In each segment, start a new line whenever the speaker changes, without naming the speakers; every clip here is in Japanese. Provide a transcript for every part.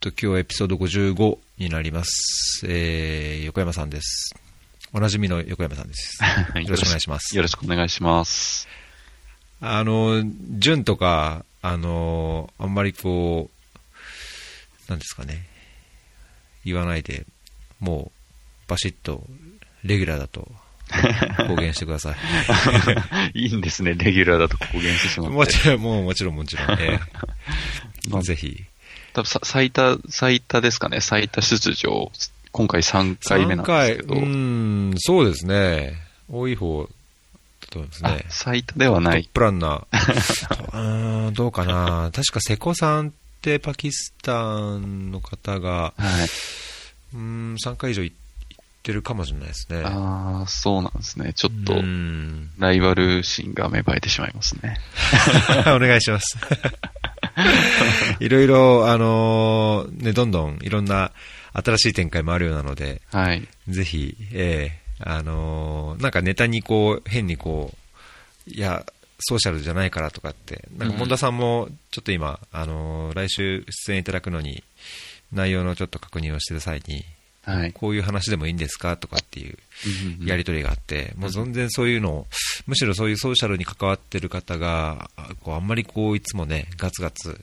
と、今日はエピソード55になります。えー、横山さんです。おなじみの横山さんです。よろしくお願いします。
よろしくお願いします。
あの、順とか、あの、あんまりこう、なんですかね、言わないで、もう、バシッと、レギュラーだと、公言してください。
いいんですね、レギュラーだと公言してしまって。
もちろん、もうもちろんもちろん、え
まあ
ーぜひ。
多分さ最多、最多ですかね、最多出場。今回3回目なんですけど。
3回、うーん、そうですね。多い方だと思います
あ
ね。
最多ではない
トッ。プランナー。うーん、どうかな。確か瀬古さんってパキスタンの方が、
はい。
うーん、3回以上行ってるかもしれないですね。
ああ、そうなんですね。ちょっとライバル心が芽生えてしまいますね。
お願いします。いろいろ、あのーね、どんどんいろんな新しい展開もあるようなので、
はい。
ぜひ、ええあのーなんかネタにこう、変にこう、いや、ソーシャルじゃないからとかって、なんか、
うん
本田さんも、ちょっと今、あのー来週出演いただくのに、内容のちょっと確認をしてる際に、
はい。
こういう話でもいいんですかとかっていうやりとりがあって、もう全然そういうのを、むしろそういうソーシャルに関わってる方が、あこうあんまりこう、いつもね、ガツガツ、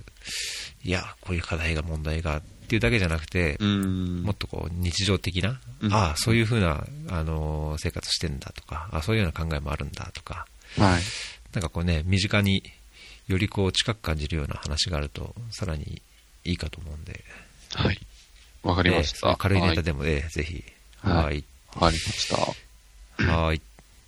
いや、こういう課題が問題がっていうだけじゃなくて、
うん。
もっとこう日常的な、
うん
ああ、そういうふうな、あのー生活してんだとか、あそういうような考えもあるんだとか、
はい。
なんかこうね、身近によりこう近く感じるような話があると、さらにいいかと思うんで、
はい。わかりまし
え
た。
え軽いネタ
で。
でも、ええぜひ、
はい
はい。
わかりました。
はい。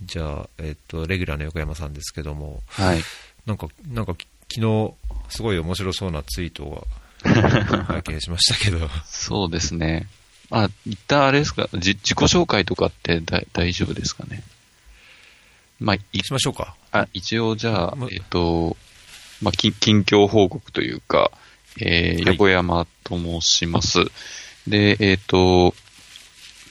じゃあ、えっと、レギュラーの横山さんですけども、
はい。
なんか、なんか、き昨日、すごい面白そうなツイートを 拝見しましたけど、
そうですね。あ、一旦あれですか、じ自己紹介とかってだ大丈夫ですかね。まあ、い
しましょうか。
あ一応じゃあ
ま、
えっと、まあ、近近況報告というか、えー
はい
横山と申します。で、えっ、と、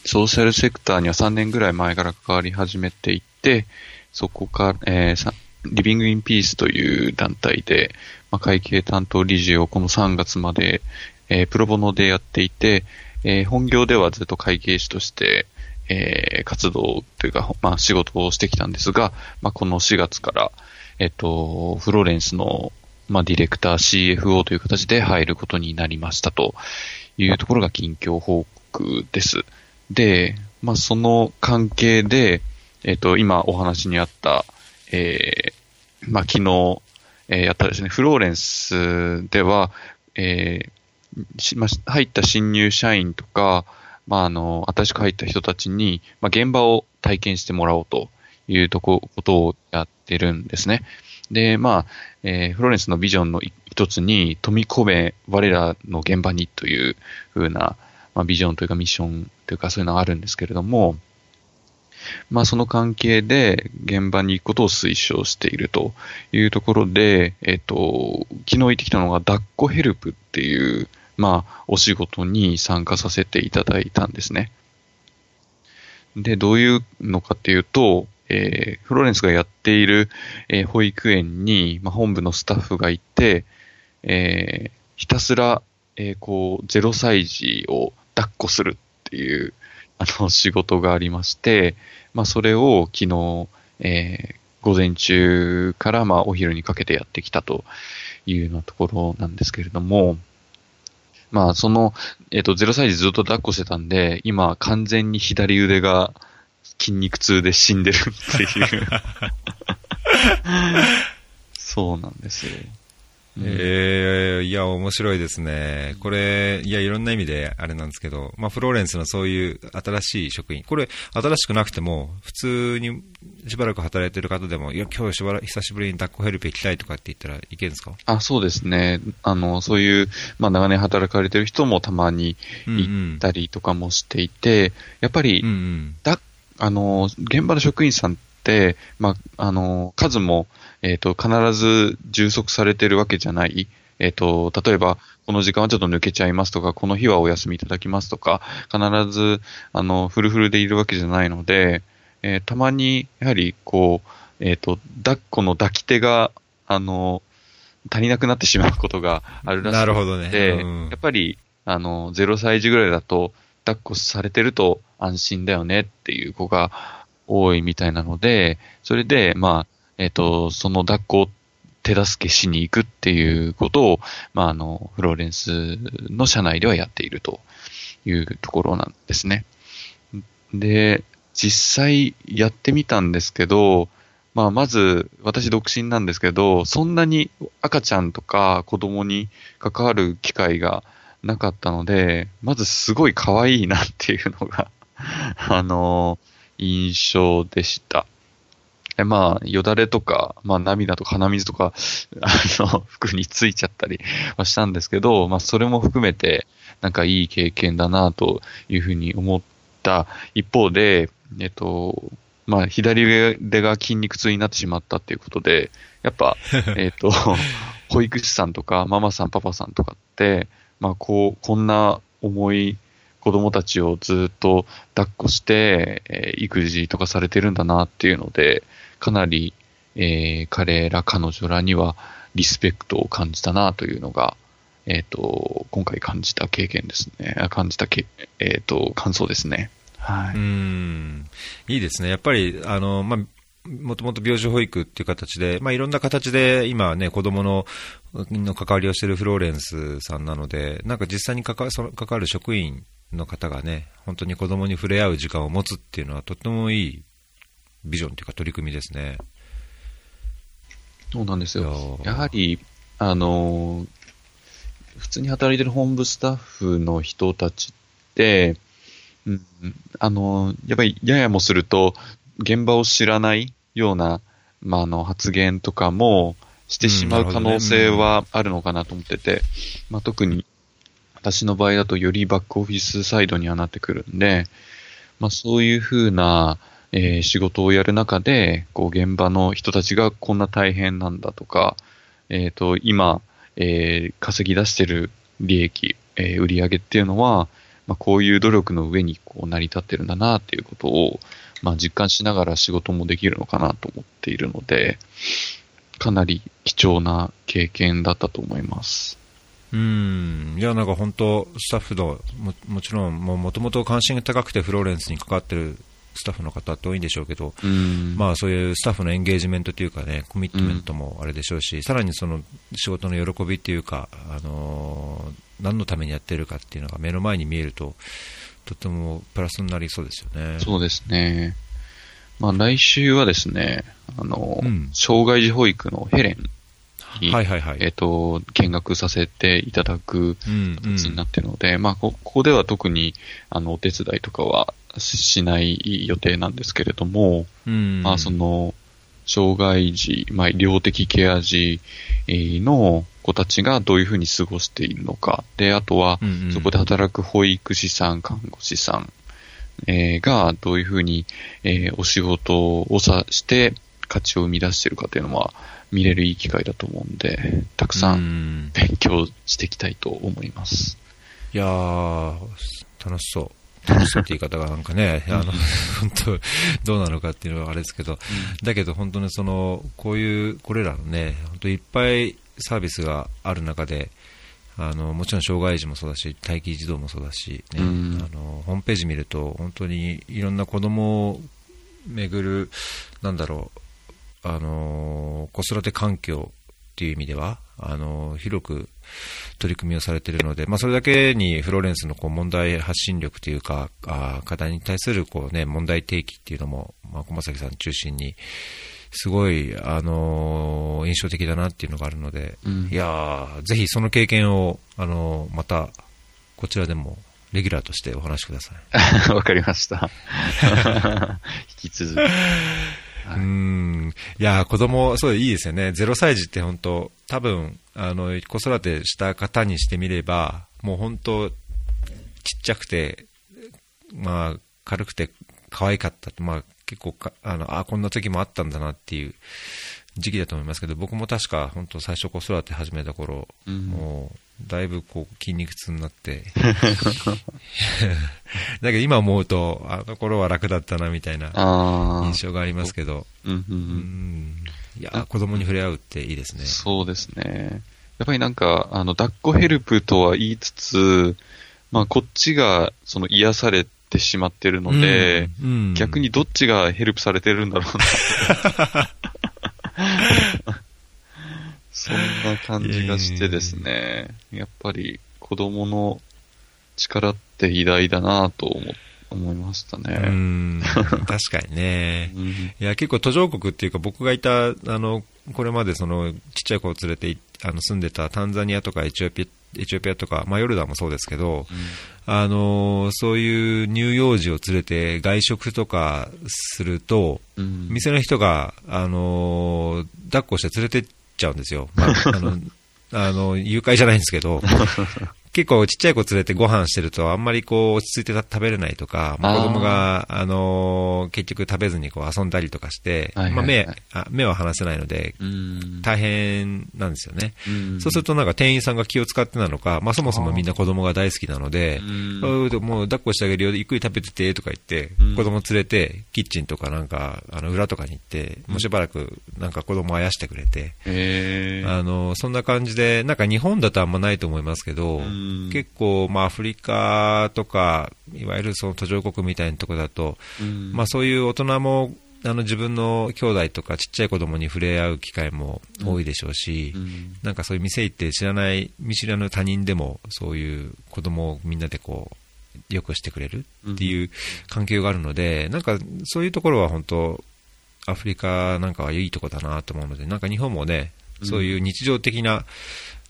ソーシャルセクターには3年ぐらい前から関わり始めていて、そこから、えーリビングインピースという団体で、まあ、会計担当理事をこの3月まで、えープロボノでやっていて、えー本業ではずっと会計士として、えー活動というか、まあ、仕事をしてきたんですが、まあ、この4月から、えっと、フローレンスの、まあ、ディレクター CFO という形で入ることになりましたと。いうところが近況報告です。で、まあ、その関係で、えっと、今お話にあった、えーまあ、昨日、えーやったですね、フローレンスでは、えーまあ、入った新入社員とか、まあ、あの、新しく入った人たちに、まあ、現場を体験してもらおうというとこ、ことをやってるんですね。で、まあ、えーフローレンスのビジョンの一つに、飛び込め我らの現場にというふうな、まあ、ビジョンというかミッションというかそういうのがあるんですけれども、まあその関係で現場に行くことを推奨しているというところで、えっ、と、昨日行ってきたのが抱っこヘルプっていう、まあお仕事に参加させていただいたんですね。で、どういうのかっていうと、えーフローレンスがやっている、えー保育園に、まあ、本部のスタッフがいて、えーひたすら、えーこう、0歳児を抱っこするっていう、あの、仕事がありまして、まあ、それを昨日、えー午前中から、まあ、お昼にかけてやってきたというようなところなんですけれども、まあ、その、えっ、と、0歳児ずっと抱っこしてたんで、今、完全に左腕が筋肉痛で死んでるっていう。そうなんですよ。
えー、いや、面白いですね。これ、いや、いろんな意味であれなんですけど、まあ、フローレンスのそういう新しい職員、これ、新しくなくても、普通にしばらく働いてる方でも、いや、今日しばら久しぶりに抱っこヘルプ行きたいとかって言ったらいけるんですか？
あ、そうですね。あの、そういう、まあ、長年働かれてる人もたまに行ったりとかもしていて、やっぱり
うん、うん。
だ、あの、現場の職員さんって、まあ、あの、数も、えっ、と、必ず充足されてるわけじゃない。えっ、と、例えば、この時間はちょっと抜けちゃいますとか、この日はお休みいただきますとか、必ず、あの、フルフルでいるわけじゃないので、えーたまに、やはり、こう、えっ、と、抱っこの抱き手が、あの、足りなくなってしまうことがあるらしい
なるほどね
で、
うん
やっぱり、あの、0歳児ぐらいだと、抱っこされてると安心だよねっていう子が多いみたいなので、それで、まあ、えっ、と、その抱っこを手助けしに行くっていうことを、まあ、あの、フローレンスの社内ではやっているというところなんですね。で、実際やってみたんですけど、まあ、まず、私独身なんですけど、そんなに赤ちゃんとか子供に関わる機会がなかったので、まずすごい可愛いなっていうのが あの、印象でした。まあ、よだれとか、まあ涙とか鼻水とか、あの、服についちゃったりはしたんですけど、まあそれも含めて、なんかいい経験だなというふうに思った一方で、えっと、まあ左腕が筋肉痛になってしまったっていうことで、やっぱ、えっと、保育士さんとかママさんパパさんとかって、まあこう、こんな重い子供たちをずっと抱っこして、えー、育児とかされてるんだなっていうので、かなり、えー、彼ら彼女らにはリスペクトを感じたなというのが、えっ、ー、と、今回感じた経験ですね。感じたけ、えっ、ー、と、感想ですね。はい。う
ん。いいですね。やっぱり、あの、まあ、もともと病児保育っていう形で、まあ、いろんな形で今ね、子供のの関わりをしているフローレンスさんなので、なんか実際に関わその関わる職員の方がね、本当に子供に触れ合う時間を持つっていうのはとってもいいビジョンというか取り組みですね。
そうなんですよ。やはり、あの、普通に働いてる本部スタッフの人たちって、うん、あの、やっぱりややもすると、現場を知らないような、まあ、あの、発言とかもしてしまう可能性はあるのかなと思ってて、うんねうん、まあ、特に私の場合だとよりバックオフィスサイドにはなってくるんで、まあ、そういうふうな、えー、仕事をやる中で、こう、現場の人たちがこんな大変なんだとか、えっ、ー、と、今、えー、稼ぎ出してる利益、えー、売上っていうのは、まあ、こういう努力の上にこう成り立ってるんだなっていうことを、まあ、実感しながら仕事もできるのかなと思っているので、かなり貴重な経験だったと思います。
うん、いや、なんか本当、スタッフの、ももちろん、もともと関心が高くてフローレンスに関わってるスタッフの方って多いんでしょうけど、まあそういうスタッフのエンゲージメントというかね、コミットメントもあれでしょうし、さらにその仕事の喜びっていうか、あのー、何のためにやってるかっていうのが目の前に見えると、とてもプラスになりそうですよね。
そうですね。まあ来週はですね、あの、うん、障害児保育のヘレンに、はいはいはい、えっ、ー、と、見学させていただく形になっているので、うんうん、まあこ、ここでは特に、あの、お手伝いとかはしない予定なんですけれども、うん、まあその、障害児、まあ、医療的ケア児の子たちがどういうふうに過ごしているのか。で、あとは、そこで働く保育士さん、看護師さん、えー、がどういうふうに、えー、お仕事をさして価値を生み出しているかというのは見れるいい機会だと思うんで、たくさん勉強していきたいと思います。
いやー、楽しそう。楽しそうって言い方がなんかね、あの、本当、どうなのかっていうのはあれですけど、だけど本当にその、こういう、これらのね、本当いっぱいサービスがある中で、あのもちろん障害児もそうだし、待機児童もそうだし、ね、あのホームページ見ると、本当にいろんな子供をめぐる、なんだろう、あの子育て環境っていう意味では、あの広く取り組みをされているので、まあ、それだけにフローレンスのこう問題発信力というか、あ課題に対するこう、ね、問題提起っていうのも、まあ、駒崎さん中心に、すごい、あのー、印象的だなっていうのがあるので、うん、いやぜひその経験を、あのー、また、こちらでも、レギュラーとしてお話しくださ
い。わかりました。引き続き。
うん。いや、子供、そういいですよね。0歳児って本当、多分、あの、子育てした方にしてみれば、もう本当、ちっちゃくて、まあ、軽くて可愛かった。まあ、結構か、あの、あ、こんな時もあったんだなっていう時期だと思いますけど、僕も確か、本当最初子育て始めた頃、うん、もう、だいぶこう筋肉痛になってだけど今思うと、あの頃は楽だったなみたいな印象がありますけど、うんうんうん、いや子供に触れ合うっていいですね。
そうですね。やっぱりなんか、あの、抱っこヘルプとは言いつつ、まあ、こっちが、その、癒されてしまってるので、
うんうん
逆にどっちがヘルプされてるんだろうな。そんな感じがしてですね、やっぱり子供の力って偉大だなと思思いました
う
ね。
ん、確かにね。
うん。
いや、結構途上国っていうか僕がいた、あの、これまでその、ちっちゃい子を連れていあの住んでたタンザニアとかエチオピア、エチオピアとか、まあ、ヨルダンもそうですけど、あの、そういう乳幼児を連れて外食とかすると、
うん。
店の人が、あの、抱っこして連れてっちゃうんですよ。まあ、あの、あの、誘拐じゃないんですけど、結構ちっちゃい子連れてご飯してるとあんまりこう落ち着いて食べれないとか、子供が、あのー結局食べずにこう遊んだりとかして、
はいはい
まあ目
はい、
あ目は離せないので、
うん。
大変なんですよね。
うん。
そうするとなんか店員さんが気を使ってなのか、まあそもそもみんな子供が大好きなので、
う
もう抱っこしてあげるよ、ゆっくり食べててとか言って、
うん。
子供連れて、キッチンとかなんか、あの裏とかに行って、もうしばらくなんか子供あやしてくれて、
えー。
あの、そんな感じで、なんか日本だとあんまないと思いますけど、
うん
結構、まあアフリカとか、いわゆるその途上国みたいなところだと、
うん。
まあそういう大人も、あの自分の兄弟とかちっちゃい子供に触れ合う機会も多いでしょうし、
うん。
なんかそういう店行って知らない、見知らぬ他人でも、そういう子供をみんなでこう、よくしてくれるっていう環境があるので、なんかそういうところは本当、アフリカなんかはいいとこだなと思うので、なんか日本もね、そういう日常的な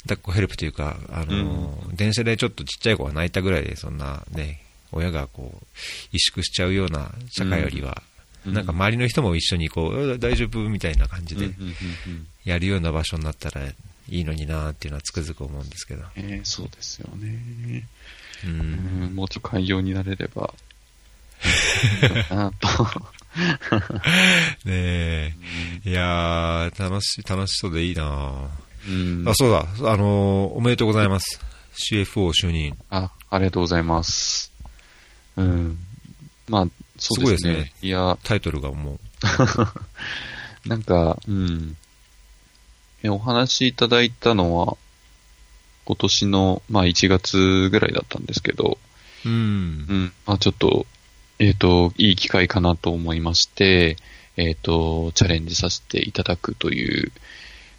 抱っこヘルプというか、あの、電車でちょっとちっちゃい子が泣いたぐらいで、そんなね、親がこう、萎縮しちゃうような社会よりは、
うん
なんか周りの人も一緒にこう、うん大丈夫みたいな感じで
うんうんうんうん
やるような場所になったらいいのになっていうのはつくづく思うんですけど。
えーそうですよね。
う。
うんんもうちょっと寛容になれれば、なと。
ねえ。いやー、楽しい、楽しそうでいいな
うん
あ、そうだ、あのーおめでとうございます。CFO 就任。
あ、ありがとうございます。うん。まあ、そうですね。
すごいですね
いや、
タイトルがも
なんか、うん。えお話しいただいたのは、今年の、まあ1月ぐらいだったんですけど、
う、うん
う。ん。まあちょっと、えっ、と、いい機会かなと思いまして、えっ、と、チャレンジさせていただくという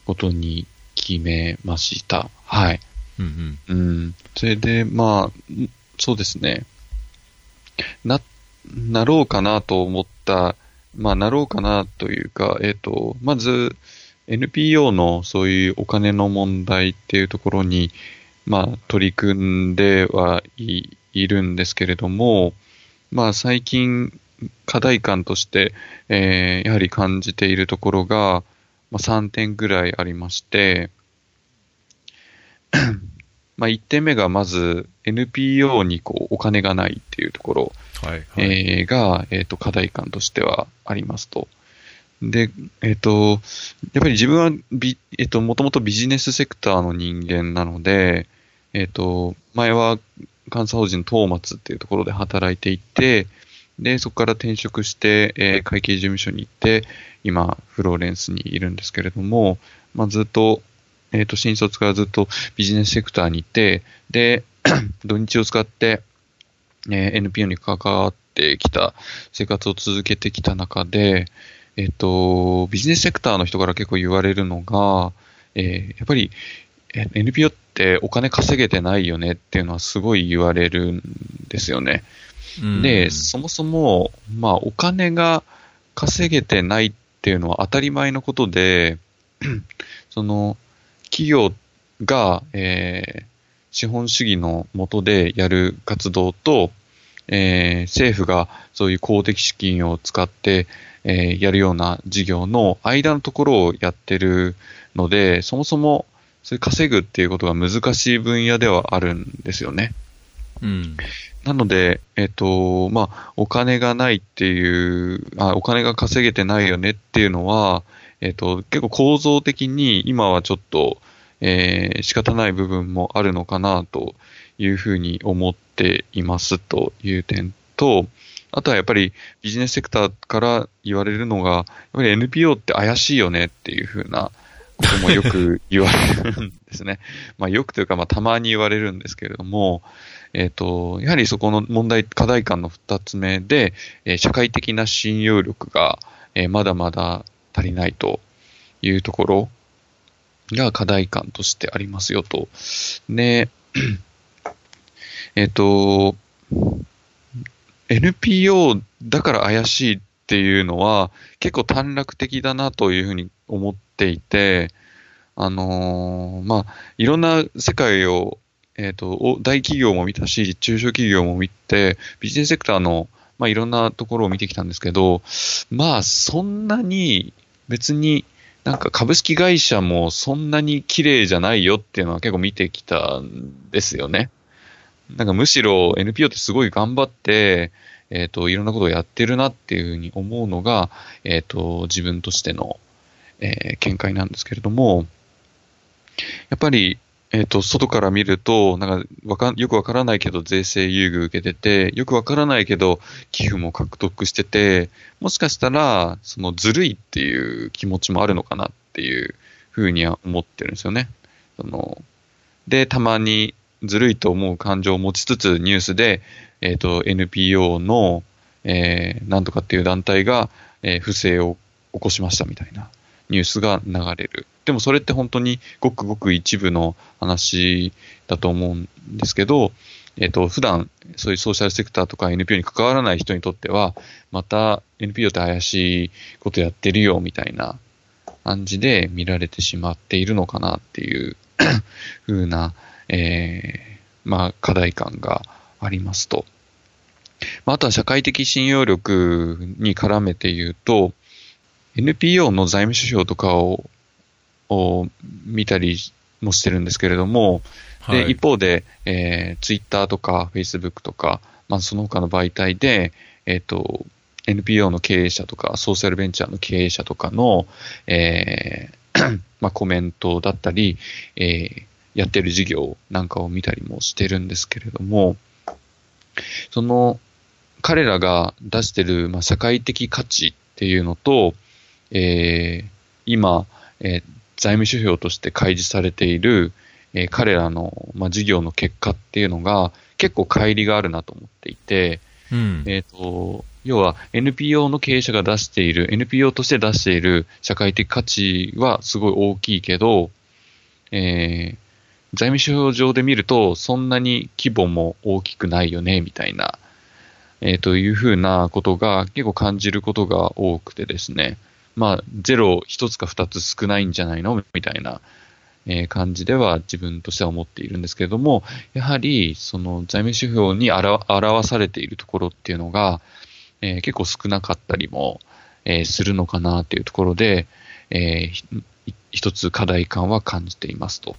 ことに決めました。はい。
うんうん。
うん。それで、まあ、んそうですね。な、なろうかなと思った、まあ、なろうかなというか、えっ、と、まず、NPO のそういうお金の問題っていうところに、まあ、取り組んではい、いるんですけれども、まあ、最近、課題感として、えーやはり感じているところが、まあ、3点ぐらいありまして、まあ、1点目がまず NPO にこうお金がないっていうところ、
はい、はい。
えーが、えっ、と、課題感としてはありますと。で、えっ、と、やっぱり自分はビ、えっ、と、もともとビジネスセクターの人間なので、えっ、と、前は監査法人トーマツっていうところで働いていて、で、そこから転職して、えー会計事務所に行って、今、フローレンスにいるんですけれども、まあ、ずっと、えっ、と、新卒からずっとビジネスセクターにいて、で、土日を使って、えー NPO に関わってきた生活を続けてきた中で、えっ、と、ビジネスセクターの人から結構言われるのが、えーやっぱり、えー NPO ってお金稼げてないよねっていうのはすごい言われるんですよね。で、そもそも、まあ、お金が稼げてないっていうのは当たり前のことで、その、企業が、えー資本主義の下でやる活動と、えー政府がそういう公的資金を使って、えーやるような事業の間のところをやってるので、そもそも、そういう稼ぐっていうことが難しい分野ではあるんですよね。
うん。
なので、えっ、と、まあ、お金がないっていうあ、お金が稼げてないよねっていうのは、えっ、と、結構構造的に今はちょっと、えー仕方ない部分もあるのかなというふうに思っていますという点と、あとはやっぱりビジネスセクターから言われるのが、やっぱり NPO って怪しいよねっていうふうなこともよく言われるんですね。まあよくというか、まあたまに言われるんですけれども、えっ、と、やはりそこの問題、課題感の二つ目で、えー社会的な信用力が、えーまだまだ足りないというところが課題感としてありますよと。で、えっ、と、NPO だから怪しいっていうのは結構短絡的だなというふうに思っていて、あのーまあ、いろんな世界を、えっ、と、大企業も見たし、中小企業も見て、ビジネスセクターの、まあ、いろんなところを見てきたんですけど、まあ、そんなに別になんか株式会社もそんなに綺麗じゃないよっていうのは結構見てきたんですよね。なんかむしろ NPO ってすごい頑張って、えっ、と、いろんなことをやってるなっていうふうに思うのが、えっ、と、自分としての、えー見解なんですけれども、やっぱり、えっ、と、外から見ると、なんかわか、よくわからないけど税制優遇受けてて、よくわからないけど寄付も獲得してて、もしかしたら、そのずるいっていう気持ちもあるのかなっていうふうには思ってるんですよね。その、で、たまにずるいと思う感情を持ちつつニュースで、えっ、と、NPO の、えー、なんとかっていう団体が、えー不正を起こしましたみたいなニュースが流れる。でもそれって本当にごくごく一部の話だと思うんですけど、えっ、と、普段そういうソーシャルセクターとか NPO に関わらない人にとっては、また NPO って怪しいことやってるよみたいな感じで見られてしまっているのかなっていう 風な、えーまあ、課題感がありますと。まあ、あとは社会的信用力に絡めて言うと、NPO の財務指標とかをを見たりもしてるんですけれども、で、
はい。
一方で、えー、Twitter とか Facebook とか、まあ、その他の媒体で、えっ、と、NPO の経営者とか、ソーシャルベンチャーの経営者とかの、えー まあ、コメントだったり、えーやってる事業なんかを見たりもしてるんですけれども、その、彼らが出してる、まあ、社会的価値っていうのと、えー今、えー財務指標として開示されている、えー彼らの、まあ、事業の結果っていうのが結構乖離があるなと思っていて、
うん。
えっ、と、要は NPO の経営者が出している、NPO として出している社会的価値はすごい大きいけど、えー財務指標上で見るとそんなに規模も大きくないよね、みたいな、えーというふうなことが結構感じることが多くてですね、まあ、ゼロ一つか二つ少ないんじゃないの？みたいな、えー感じでは自分としては思っているんですけれども、やはり、その財務指標に表表されているところっていうのが、えー結構少なかったりも、えーするのかなっていうところで、えー一つ課題感は感じていますと。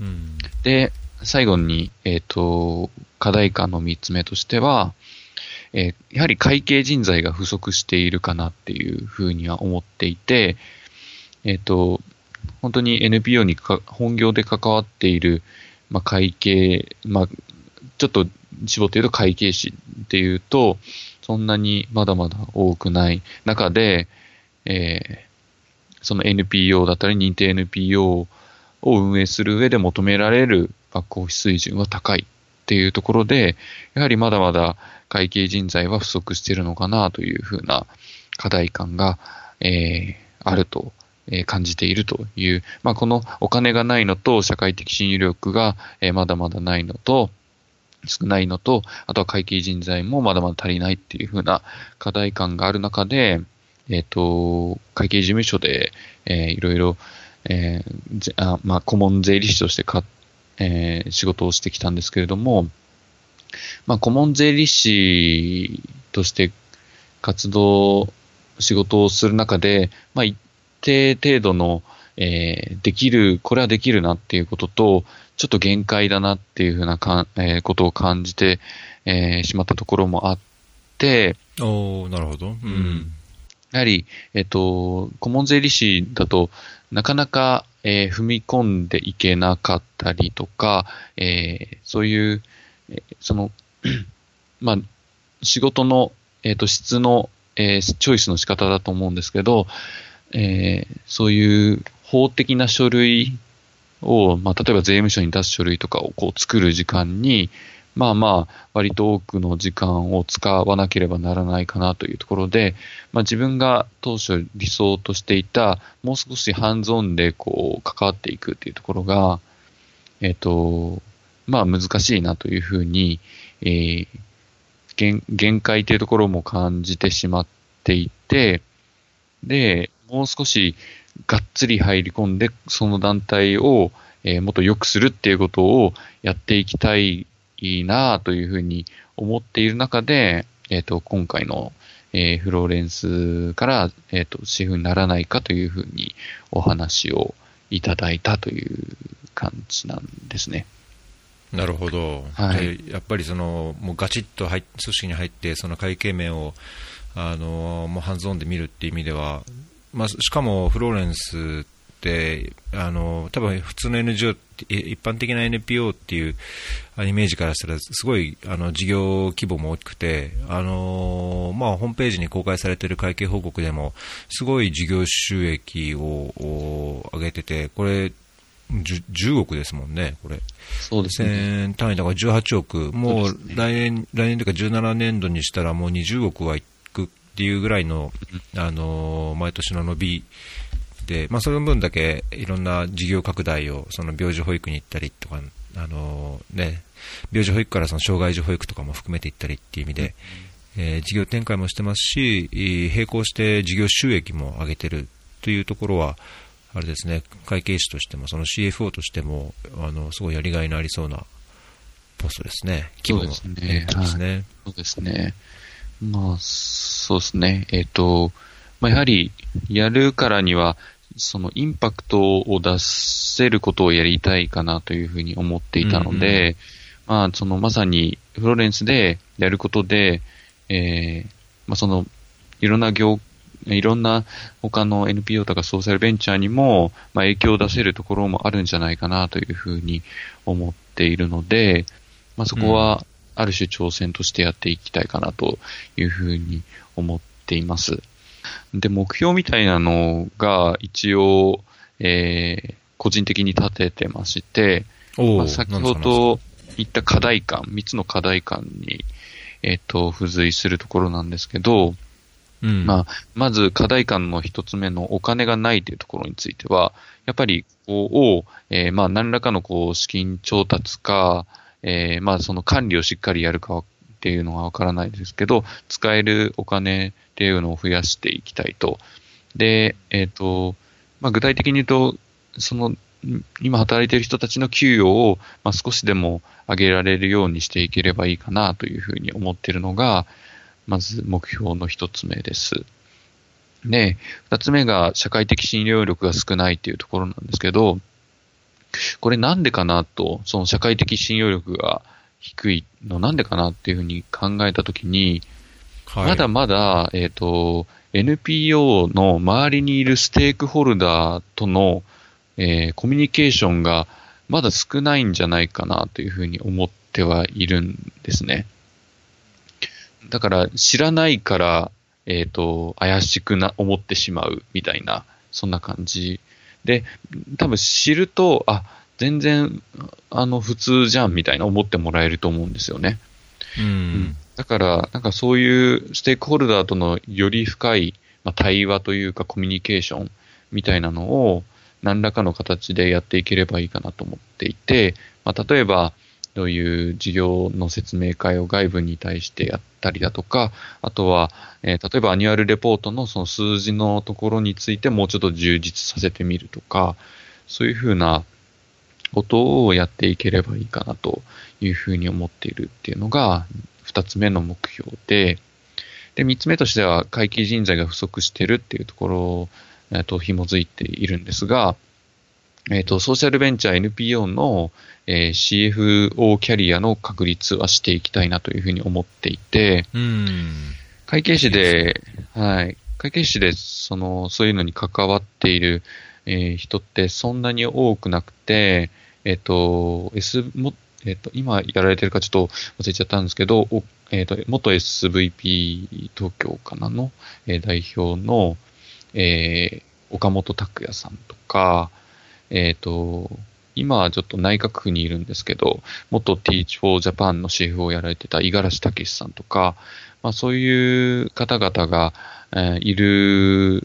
うん。
で、最後に、えっ、と、課題感の三つ目としては、えーやはり会計人材が不足しているかなっていうふうには思っていて、えっ、と、本当に NPO にか本業で関わっている、まあ、会計、まあ、ちょっと絞って言うと会計士っていうと、そんなにまだまだ多くない中で、えーその NPO だったり認定 NPO を運営する上で求められるバックオフィス水準は高いっていうところで、やはりまだまだ会計人材は不足しているのかなというふうな課題感が、えーあると、えー感じているという、まあ、このお金がないのと社会的信用力が、えーまだまだないのと、少ないのと、あとは会計人材もまだまだ足りないっていうふうな課題感がある中で、えっ、と、会計事務所で、えーいろいろ、えーあまあ、顧問税理士としてか、えー仕事をしてきたんですけれども、まあ、顧問税理士として活動、仕事をする中で、まあ、一定程度の、えーできる、これはできるなっていうことと、ちょっと限界だなっていうふうなかん、えーことを感じて、えーしまったところもあって、
おーなるほど。うん。
やはり、えっと、顧問税理士だとなかなか、えー踏み込んでいけなかったりとか、えーそういう、えその、まあ、仕事の、えっと質の、えーチョイスの仕方だと思うんですけど、えーそういう法的な書類を、まあ、例えば税務署に出す書類とかをこう作る時間に、まあまあ、割と多くの時間を使わなければならないかなというところで、まあ自分が当初理想としていた、もう少しハンズオンでこう関わっていくっていうところが、えっ、と、まあ難しいなというふうに、えー、限限界というところも感じてしまっていて、で、もう少しがっつり入り込んで、その団体を、えー、もっと良くするっていうことをやっていきたいなというふうに思っている中で、えっ、ー、と、今回の、えー、フローレンスから、えっ、ー、と、シェフにならないかというふうにお話をいただいたという感じなんですね。
なるほど、はい、やっぱりそのもうガチッと入組織に入って、その会計面をあのもうハンズオンで見るっていう意味では、まあ、しかもフローレンスってあの多分普通の NGO 一般的な NPO っていうイメージからしたらすごいあの事業規模も大きくてあの、まあ、ホームページに公開されている会計報告でもすごい事業収益を上げててこれ 10, 10, 億ですもんね、これ。
そうですね。
単位だから18億、もう来年、ね、来年というか17年度にしたらもう20億はいくっていうぐらいの、あの毎年の伸びで、まあ、その分だけいろんな事業拡大をその病児保育に行ったりとか、あのね、病児保育からその障害児保育とかも含めていったりっていう意味で、えー、事業展開もしてますし、並行して事業収益も上げてるというところは、あれですね、会計士としても、その CFO としても、あの、すごいやりがいのありそうなポストですね。
規模のですね。ですね。そうですね。まあ、そうですね。えっ、ー、と、まあ、やはり、やるからには、そのインパクトを出せることをやりたいかなというふうに思っていたので、うんうん、まあ、そのまさにフローレンスでやることで、えー、まあ、その、いろんな業、いろんな他の NPO とかソーシャルベンチャーにも、まあ、影響を出せるところもあるんじゃないかなというふうに思っているので、まあ、そこはある種挑戦としてやっていきたいかなというふうに思っています。で、目標みたいなのが一応、えー、個人的に立ててまして、まあ、先ほど言った課題感、3つの課題感に、えっ、ー、と、付随するところなんですけど、うん、まあ、まず課題感の一つ目のお金がないというところについては、やっぱり、こう、を、えー、まあ、何らかのこう、資金調達か、えー、まあ、その管理をしっかりやるかっていうのはわからないですけど、使えるお金っていうのを増やしていきたいと。で、えっ、ー、と、まあ、具体的に言うと、その、今働いている人たちの給与を、まあ、少しでも上げられるようにしていければいいかなというふうに思っているのが、まず目標の一つ目です。で、二つ目が社会的信用力が少ないっていうところなんですけど、これなんでかなと、その社会的信用力が低いのなんでかなっていうふうに考えたときに、はい、まだまだ、えっ、ー、と、NPO の周りにいるステークホルダーとの、えー、コミュニケーションがまだ少ないんじゃないかなというふうに思ってはいるんですね。だから知らないから、えっ、ー、と、怪しくな、思ってしまうみたいな、そんな感じ。で、多分知ると、あ、全然、あの、普通じゃんみたいな思ってもらえると思うんですよね。
うん。
だから、なんかそういうステークホルダーとのより深い、まあ、対話というかコミュニケーションみたいなのを何らかの形でやっていければいいかなと思っていて、まあ、例えば、どういう事業の説明会を外部に対してやったりだとか、あとは、えー、例えばアニュアルレポートのその数字のところについてもうちょっと充実させてみるとか、そういうふうなことをやっていければいいかなというふうに思っているっていうのが二つ目の目標で、で、三つ目としては会計人材が不足してるっていうところえと紐づいているんですが、えっ、と、ソーシャルベンチャー NPO の、えー、CFO キャリアの確立はしていきたいなというふうに思っていて、会計士で、はい、会計士で、その、そういうのに関わっている、えー、人ってそんなに多くなくて、えっ、ー、と、S も、えっ、ー、と、今やられてるかちょっと忘れちゃったんですけど、えっ、と、元 SVP 東京かなの、え代表の、え岡本拓也さんとか、えっ、と、今はちょっと内閣府にいるんですけど、元 Teach for Japan のシェフをやられてた五十嵐武さんとか、まあそういう方々が、えーいる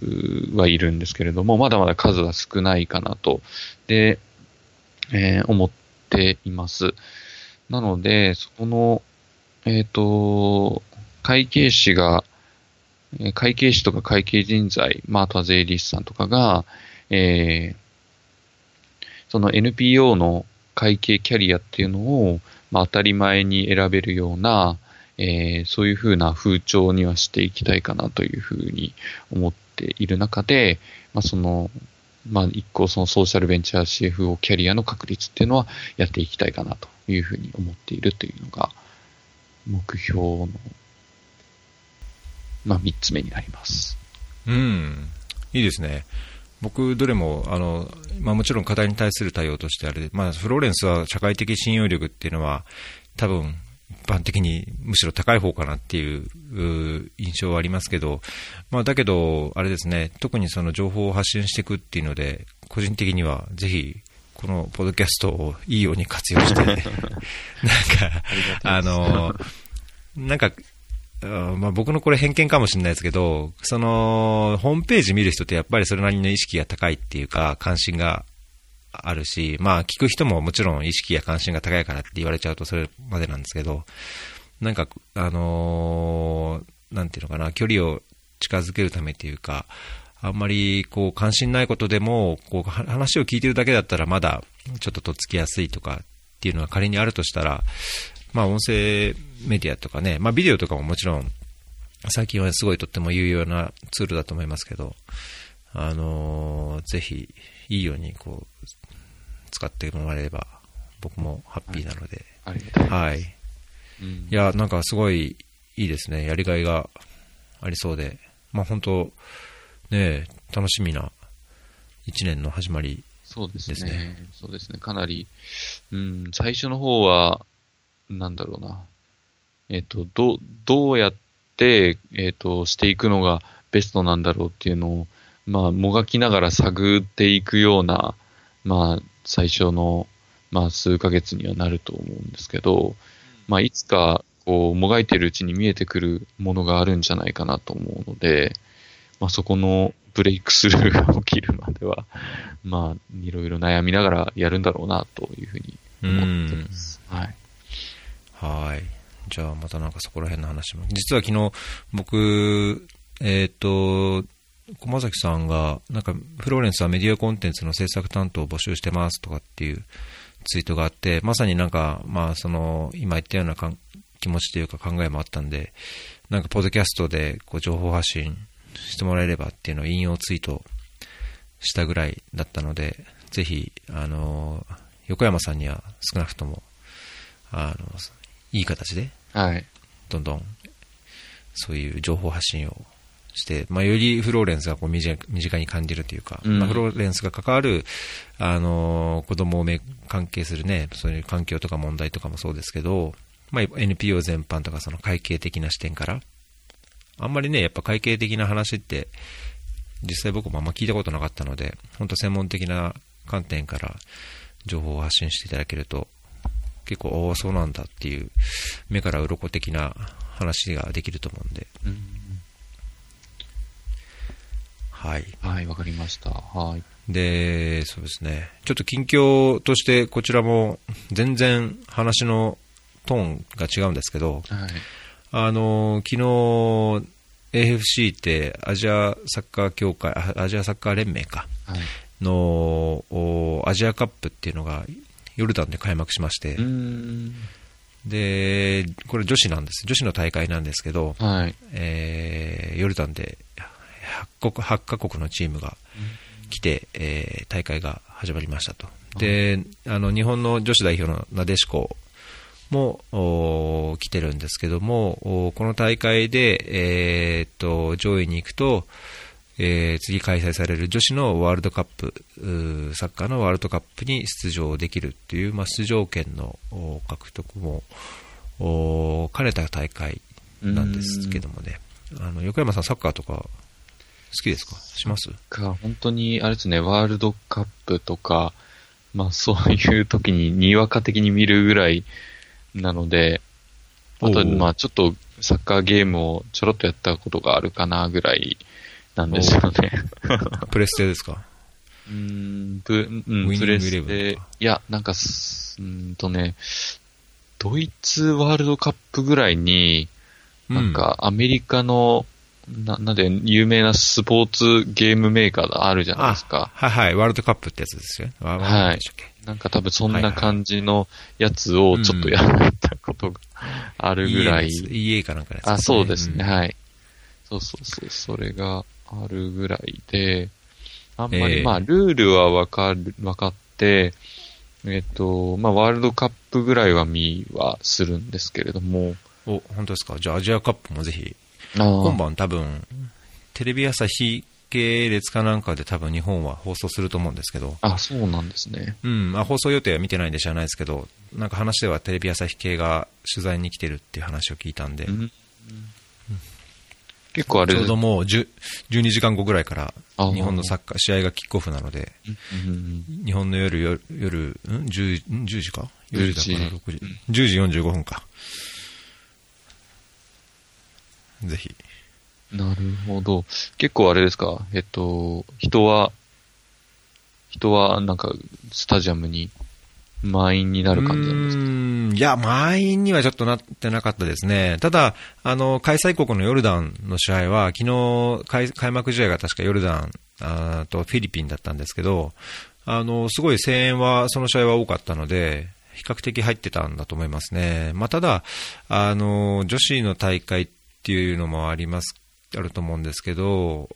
はいるんですけれども、まだまだ数は少ないかなと、で、えー思っています。なので、そこの、えっ、と、会計士が、会計士とか会計人材、まあ、あとは税理士さんとかが、えーその NPO の会計キャリアっていうのを、まあ、当たり前に選べるような、えーそういうふうな風潮にはしていきたいかなというふうに思っている中で、まあ、その、まあ、一個そのソーシャルベンチャー CFO キャリアの確立っていうのはやっていきたいかなというふうに思っているというのが、目標の、まあ、三つ目になります。
うん、いいですね。僕、どれも、あの、まあもちろん課題に対する対応としてあれで、まあフローレンスは社会的信用力っていうのは、多分、一般的にむしろ高い方かなっていうう印象はありますけど、まあだけど、あれですね、特にその情報を発信していくっていうので、個人的にはぜひ、このポッドキャストをいいように活用して、なんか、あの、なんか、まあ、僕のこれ偏見かもしれないですけど、その、ホームページ見る人ってやっぱりそれなりの意識が高いっていうか、関心があるし、まあ、聞く人ももちろん意識や関心が高いからって言われちゃうとそれまでなんですけど、なんか、あのーなんていうのかな、距離を近づけるためっていうか、あんまりこう関心ないことでもこう話を聞いてるだけだったらまだちょっととっつきやすいとかっていうのが仮にあるとしたら、まあ、音声メディアとかね、まあ、ビデオとかももちろん最近はすごいとっても有用なツールだと思いますけど、あのーぜひいいようにこう使ってもらえれば僕もハッピーなので、
ありがとうござい
はい。
うん
いや、なんかすごいいいですね。やりがいがありそうで。まあ本当、ねえ楽しみな一年の始まり。
そうですね。
ですね
そうですね。かなり、うん、最初の方は、なんだろうな。えっ、と、どう、どうやって、えっ、と、していくのがベストなんだろうっていうのを、まあ、もがきながら探っていくような、まあ、最初の、まあ、数ヶ月にはなると思うんですけど、まあ、いつか、こう、もがいてるうちに見えてくるものがあるんじゃないかなと思うので、まあ、そこのブレイクスルーが起きるまでは、まあ、いろいろ悩みながらやるんだろうな、というふうに思ってます。はい。
はい。じゃあまたなんかそこら辺の話も。実は昨日僕、えっ、と、駒崎さんが、なんか、フローレンスはメディアコンテンツの制作担当を募集してますとかっていうツイートがあって、まさになんか、まあ、その、今言ったようなかん気持ちというか考えもあったんで、なんか、ポッドキャストでこう情報発信してもらえればっていうのを引用ツイートしたぐらいだったので、ぜひ、あの、横山さんには少なくとも、あの、いい形で、
はい。
どんどん、そういう情報発信をして、まあ、よりフローレンスがこう身近に感じるというか、
うん
まあ、フローレンスが関わる、あの、子供をめ関係するね、そういう環境とか問題とかもそうですけど、まあ、NPO 全般とかその会計的な視点から、あんまりね、やっぱ会計的な話って、実際僕もあんま聞いたことなかったので、本当専門的な観点から情報を発信していただけると、結構、おお、そうなんだっていう、目から鱗的な話ができると思うんで、
うん
はい。
はい、わかりました。はい。
で、そうですね。ちょっと近況として、こちらも全然話のトーンが違うんですけど、
はい。
あの、昨日、AFC ってアジアサッカー協会、あアジアサッカー連盟か、
はい。
のおアジアカップっていうのがヨルダンで開幕しまして。で、これ女子なんです。女子の大会なんですけど、
はい。
えーヨルダンで8国 ,8 カ国のチームが来て、えー大会が始まりましたと。で、あの日本の女子代表のなでしこも来てるんですけども、この大会で、えーっと上位に行くと、えー次開催される女子のワールドカップ、サッカーのワールドカップに出場できるっていう、まあ、出場権のお獲得もお兼ねた大会なんですけどもね、あの横山さん、サッカーとかきですか？します？
か、本当に、あれですね、ワールドカップとか、まあそういう時ににわか的に見るぐらいなので、あと、まあちょっとサッカーゲームをちょろっとやったことがあるかなぐらいなんですよね。
プレステですか？
うーん、プ、うん、
グ
プレステ。いや、なんかす、うーんとね、ドイツワールドカップぐらいに、なんかアメリカの、な、なんで、有名なスポーツゲームメーカーがあるじゃないですか。
はいはい、ワールドカップってやつですよね。ワールドカップでしたっけ？
なんか多分そん
はいは
ない感じのやつをちょっとやったことがあるぐらい。
EA かなんかのやつ
あ、そうですね、
ん
はい。そうそうそう、それがあるぐらいで、あんまり、
ええ。
まあ、ルールはわかる、わかって、えっ、と、まあ、ワールドカップぐらいは見はするんですけれども、
お、本当ですか？じゃあアジアカップもぜひ。今晩多分、テレビ朝日系列かなんかで多分日本は放送すると思うんですけど、
あ、そうなんですね。
うん、まあ、放送予定は見てないんで知らないですけど、なんか話ではテレビ朝日系が取材に来てるっていう話を聞いたんで、
うん結構あれ
ちょうどもう10 12時間後ぐらいから日本のサッカー、試合がキックオフなので、日本の夜、夜、夜ん？10, ん？10時か ?4 時だから
10
6時。10時45分か。ぜひ。
なるほど。結構あれですか？えっと、人は、人はなんか、スタジアムに満員になる感じなんですか？
うんいや、満員にはちょっとなってなかったですね。ただ、あの、開催国のヨルダンの試合は、昨日開、開幕試合が確かヨルダンあとフィリピンだったんですけど、あの、すごい声援は、その試合は多かったので、比較的入ってたんだと思いますね。まあ、ただ、あの、女子の大会っていうのもありますあると思うんですけど、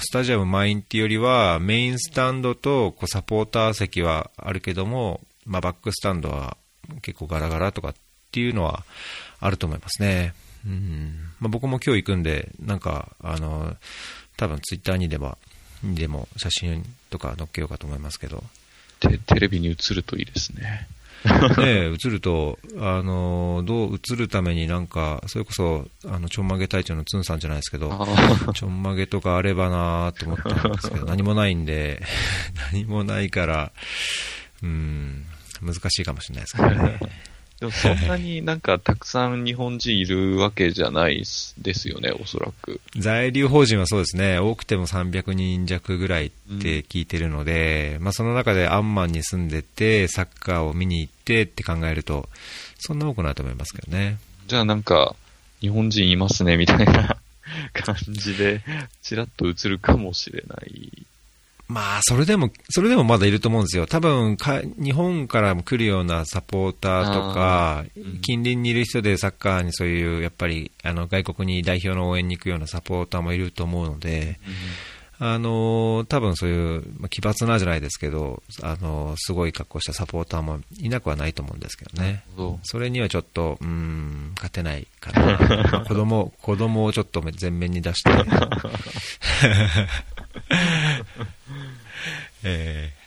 スタジアム満員っていうよりは、メインスタンドとこうサポーター席はあるけども、まあ、バックスタンドは結構ガラガラとかっていうのはあると思いますね。うんまあ、僕も今日行くんで、なんか、あの、多分ツイッターにでも、にでも写真とか載っけようかと思いますけど、
テレビに映るといいですね。
ね、映ると、あの、どう映るためになんか、それこそ、あの、ちょんまげ隊長のツンさんじゃないですけど、
あ
ちょんまげとかあればなと思ったんですけど、何もないんで、何もないから、うん、難しいかもしれないですけどね。
でもそんなになんかたくさん日本人いるわけじゃないですよね、おそらく。
在留邦人はそうですね、多くても300人弱ぐらいって聞いてるので、まあその中でアンマンに住んでて、サッカーを見に行ってって考えると、そんな多くないと思いますけどね。
じゃあなんか、日本人いますね、みたいな 感じで、ちらっと映るかもしれない。
まあ、それでも、それでもまだいると思うんですよ。多分か、日本からも来るようなサポーターとか
うん、
近隣にいる人でサッカーにそういう、やっぱり、あの、外国に代表の応援に行くようなサポーターもいると思うので、あのー多分そういう、まあ奇抜なじゃないですけど、あのーすごい格好したサポーターもいなくはないと思うんですけどね。
そう
それにはちょっと、うん、勝てないかな。子供、子供をちょっと前面に出して。えー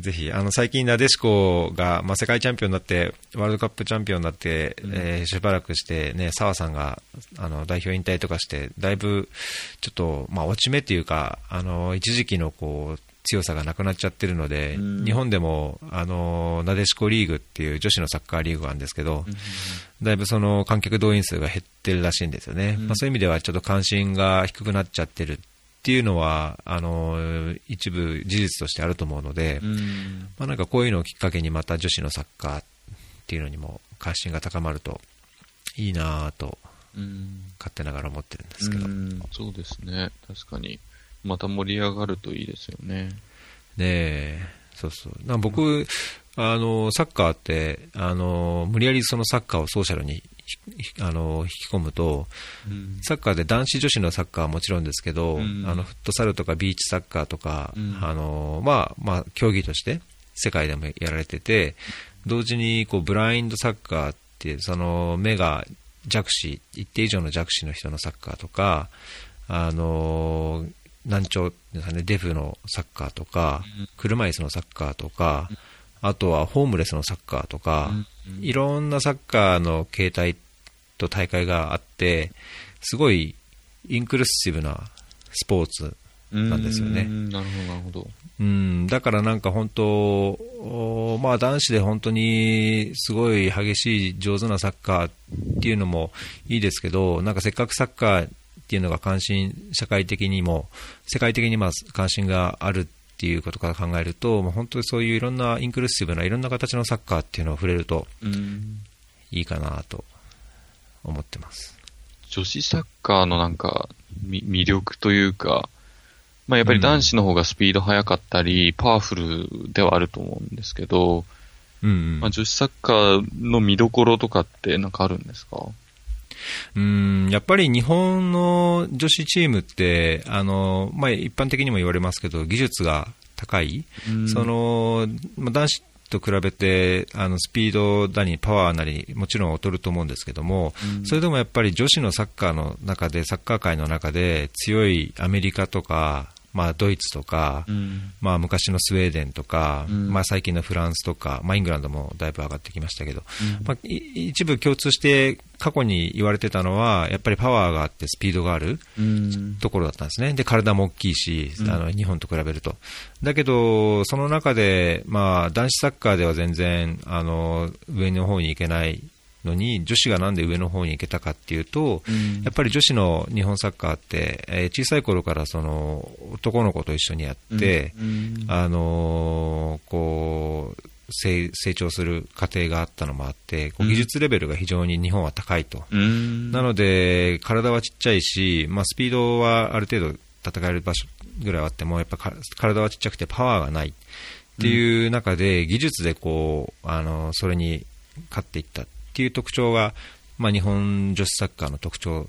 ぜひ、あの、最近、なでしこが、まあ、世界チャンピオンになって、ワールドカップチャンピオンになって、
うん。
えーしばらくして、ね、澤さんが、あの、代表引退とかして、だいぶ、ちょっと、まあ、落ち目っていうか、あの、一時期の、こう、強さがなくなっちゃってるので、
うん。
日本でも、あの、なでしこリーグっていう女子のサッカーリーグがあるんですけど、だいぶその観客動員数が減ってるらしいんですよね。
うん。
まあ、そういう意味ではちょっと関心が低くなっちゃってるっていうのは、あの、一部事実としてあると思うので、
うん
まあ、なんかこういうのをきっかけにまた女子のサッカーっていうのにも関心が高まるといいなぁと
うん
勝手ながら思ってるんですけど、
うんそうですね。確かに。また盛り上がるといいですよね。
で、そうそう。な僕、あの、サッカーって、あの、無理やりそのサッカーをソーシャルにあの引き込むと、
うん。
サッカーで男子女子のサッカーはもちろんですけど、
うん。
あのフットサルとかビーチサッカーとか、
うん。
あのまあまあ、競技として世界でもやられてて、同時にこうブラインドサッカーってその目が弱視、一定以上の弱視の人のサッカーとか、あの難聴デフのサッカーとか、車椅子のサッカーとか、あとはホームレスのサッカーとか、いろんなサッカーの形態と大会があって、すごいインクルーシブなスポーツなんですよね。
なるほど、なるほど。
うん、だからなんか本当、まあ、男子で本当にすごい激しい上手なサッカーっていうのもいいですけど、なんかせっかくサッカーっていうのが関心、社会的にも、世界的にまあ関心があるっていうことから考えると、まあ、本当にそういういろんなインクルーシブないろんな形のサッカーっていうのを触れるといいかなと思ってます。
女子サッカーのなんか魅力というか、まあ、やっぱり男子の方がスピード速かったり、うん、パワフルではあると思うんですけど、
うんうん。まあ、
女子サッカーの見どころとかってなんかあるんですか？
うんやっぱり日本の女子チームってあの、まあ、一般的にも言われますけど技術が高い、そのまあ、男子と比べてあのスピードだにパワーなりもちろん劣ると思うんですけども、うん、それでもやっぱり女子のサッカーの中でサッカー界の中で強いアメリカとかまあ、ドイツとか、うん、まあ、昔のスウェーデンとか、うん、まあ、最近のフランスとか、まあ、イングランドもだいぶ上がってきましたけど、うん、まあ、一部共通して過去に言われてたのは、やっぱりパワーがあってスピードがあるところだったんですね、で体も大きいし、あの日本と比べると。だけど、その中で、まあ、男子サッカーでは全然あの上の方に行けないのに女子がなんで上の方に行けたかっていうと、うん、やっぱり女子の日本サッカーって、えー、小さい頃からその男の子と一緒にやって、うん、あのー、こう成長する過程があったのもあって、こう技術レベルが非常に日本は高いと、うん、なので体はちっちゃいし、まあ、スピードはある程度戦える場所ぐらいあっても、やっぱ体はちっちゃくてパワーがないっていう中で、技術でこうあのそれに勝っていった。っていう特徴が、まあ、日本女子サッカーの特徴っ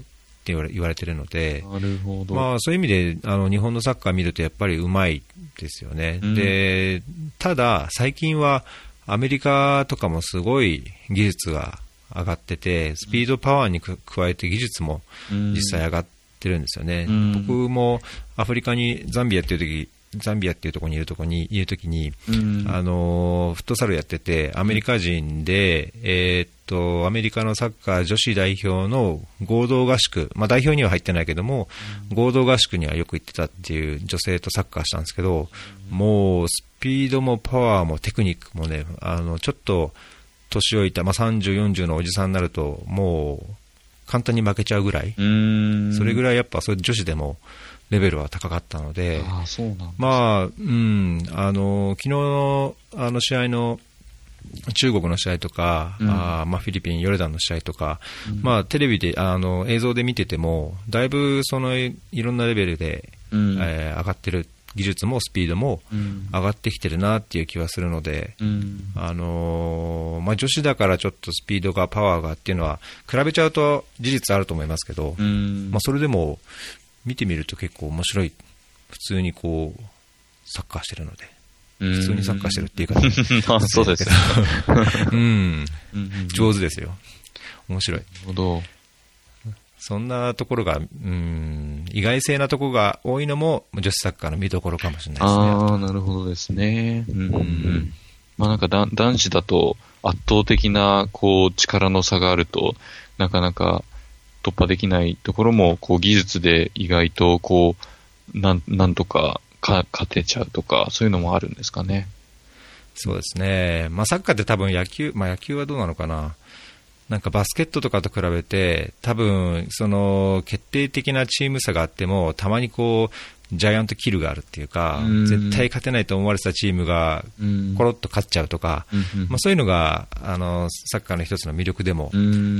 て言われ言われてるので、
なるほど。
まあ、そういう意味であの日本のサッカー見るとやっぱりうまいですよね、うん、でただ、最近はアメリカとかもすごい技術が上がってて、スピード、パワーに加えて技術も実際上がってるんですよね、うん、僕もアフリカにザンビアっていう時ザンビアっていうところにいるとこにいるときに、うん、あのフットサルやってて、アメリカ人で、えー、っと、アメリカのサッカー女子代表の合同合宿、まあ、代表には入ってないけども、合同合宿にはよく行ってたっていう女性とサッカーしたんですけど、もうスピードもパワーもテクニックもね、あのちょっと年老いた、まあ、30、40のおじさんになると、もう簡単に負けちゃうぐらい、それぐらいやっぱそれ女子でも。レベルは高かったので、
あそうなん
まあ、うん、あの、昨日のあの試合の中国の試合とか、うん、あまあ、フィリピン、ヨルダンの試合とか、うん、まあ、テレビであの映像で見てても、だいぶそのいろんなレベルで、うん、えー、上がってる、技術もスピードも上がってきてるなっていう気はするので、あのー、まあ、女子だからちょっとスピードが、パワーがっていうのは、比べちゃうと事実あると思いますけど、まあ、それでも見てみると結構面白い、普通にこう、サッカーしてるので。普通にサッカーしてるっていうか、
あそうです
うん。上手ですよ。面白い。な
るほど。
そんなところが、うん、意外性なところが多いのも女子サッカーの見どころかもしれないですね。
ああ、なるほどですね。うん、うん、まあなんか男子だと圧倒的なこう力の差があると、なかなか突破できないところも、こう技術で意外とこう、なん、なんとかか勝てちゃうとか、そういうのもあるんですかね。
そうですね。まあサッカーって多分野球、まあ野球はどうなのかな。なんかバスケットとかと比べて、多分その決定的なチーム差があっても、たまにこう、ジャイアントキルがあるっていうか、絶対勝てないと思われてたチームがコロッと勝っちゃうとか、まあ、そういうのがあのサッカーの一つの魅力でも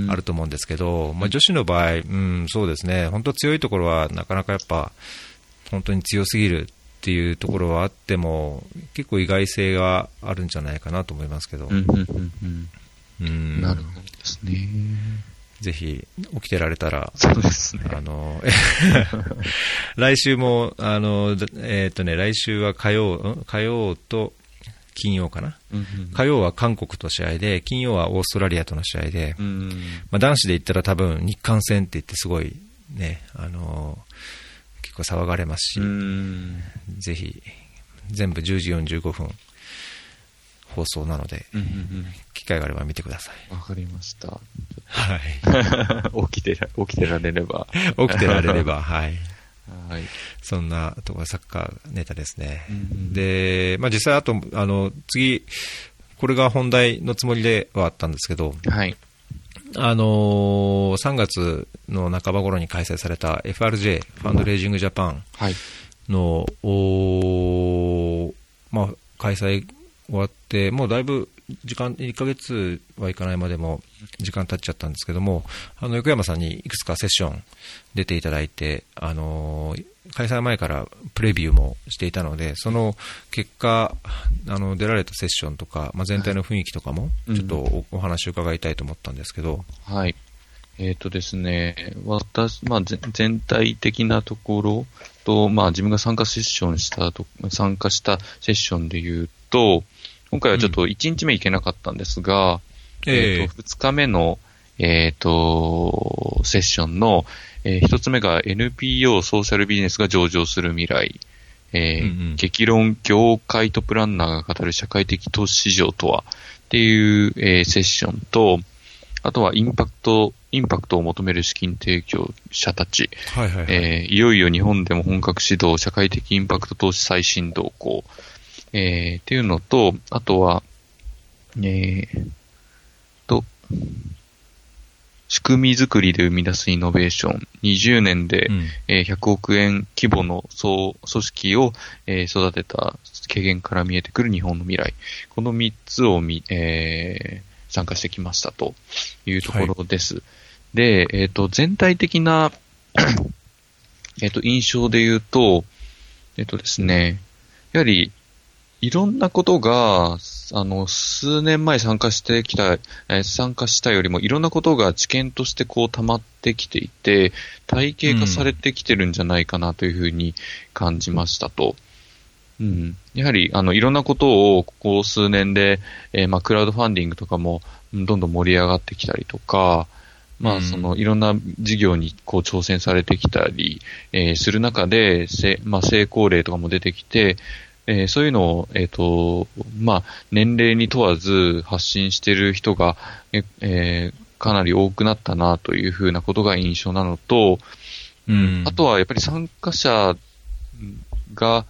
あると思うんですけど、まあ、女子の場合、うん、そうですね、本当強いところはなかなかやっぱ本当に強すぎるっていうところはあっても、結構意外性があるんじゃないかなと思いますけど。
うん。なるほどですね。
ぜひ起きてられたら、
そうですね。
あの、来週も、あの、えっ、ー、とね、来週は火曜、火曜と金曜かな、うんうん、火曜は韓国と試合で、金曜はオーストラリアとの試合で、うんうん、まあ、男子で言ったら多分日韓戦って言ってすごいね、あの、結構騒がれますし、ぜひ、全部10時45分、放送なので、うんうんうん、機会があれば見てください。
わかりました。
はい。
起きてら、起きてられれば。
起きてられれば、はい。
はい。
そんなところサッカーネタですね。
うん
で、まあ、実際あと、あの、次、これが本題のつもりではあったんですけど、
はい。
あのー3月の半ば頃に開催された FRJ、ファンドレイジングジャパン
はい。
の、おーまあ、開催終わって、もうだいぶ時間、1ヶ月はいかないまでも時間経っちゃったんですけども、あの、横山さんにいくつかセッション出ていただいて、あのー開催前からプレビューもしていたので、その結果、あの、出られたセッションとか、まあ、全体の雰囲気とかも、
うん
ちょっとおお話を伺いたいと思ったんですけど、
はい。えっ、とですね、私、まあ、ぜ全体的なところと、まあ、自分が参加セッションしたと、参加したセッションで言うと、今回はちょっと1日目行けなかったんですが、
ええ。
えっ、と、2日目の、えっ、と、セッションの、え1つ目が NPO ソーシャルビジネスが上場する未来、えー
うんうん。
激論業界トップランナーが語る社会的投資市場とはっていう、えーセッションと、あとはインパクト、インパクトを求める資金提供者たち、
はいはいはい。
えーいよいよ日本でも本格指導、社会的インパクト投資最新動向、えーっていうのと、あとは、えーと、仕組み作りで生み出すイノベーション、20年で、
うん
えー100億円規模の総組織を、えー育てた経験から見えてくる日本の未来。この3つをみ、えー参加してきましたというところです。で、えっ、と、全体的な、えっと、印象で言うと、えっ、とですね、やはり、いろんなことが、あの、数年前参加してきた、えー参加したよりもいろんなことが知見としてこう溜まってきていて、体系化されてきてるんじゃないかなというふうに感じましたと。うん。やはり、あの、いろんなことをここ数年で、えーまあ、クラウドファンディングとかも、うんどんどん盛り上がってきたりとか、まあ、
うん
その、いろんな事業にこう挑戦されてきたり、えーする中で、せまあ、成功例とかも出てきて、えーそういうのを、えっ、と、まあ、年齢に問わず発信している人が、ええーかなり多くなったなというふうなことが印象なのと、
うん。
あとはやっぱり参加者が、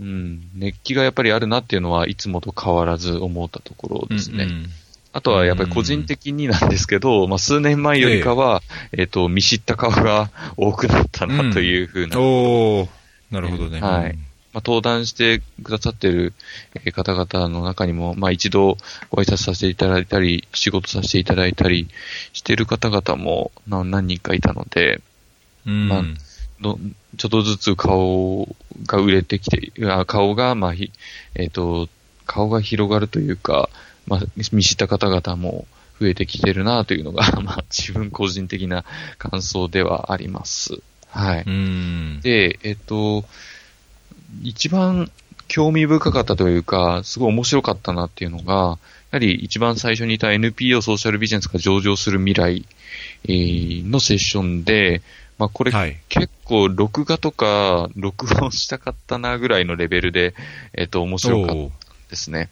うん、熱気がやっぱりあるなっていうのはいつもと変わらず思ったところですね。
うんうん。
あとはやっぱり個人的になんですけど、まあ数年前よりかは、えっ、と、見知った顔が多くなったなというふうな、
おー。なるほどね。
はいまあ、登壇してくださっているえー方々の中にも、まあ一度ご挨拶させていただいたり、仕事させていただいたりしている方々もな何人かいたので、
うん。
まあどちょっとずつ顔が売れてきて、あ顔が、まあ、ひえっ、と、顔が広がるというか、まあ、見知った方々も増えてきてるなというのが、まあ、自分個人的な感想ではあります。はい。
うん。
で、えっ、と、一番興味深かったというか、すごい面白かったなっていうのが、やはり一番最初にいた NPO ソーシャルビジネスが上場する未来、えーのセッションで、まあこれ、
はい。
結構録画とか録音したかったなぐらいのレベルで、えっ、と、面白かったですね。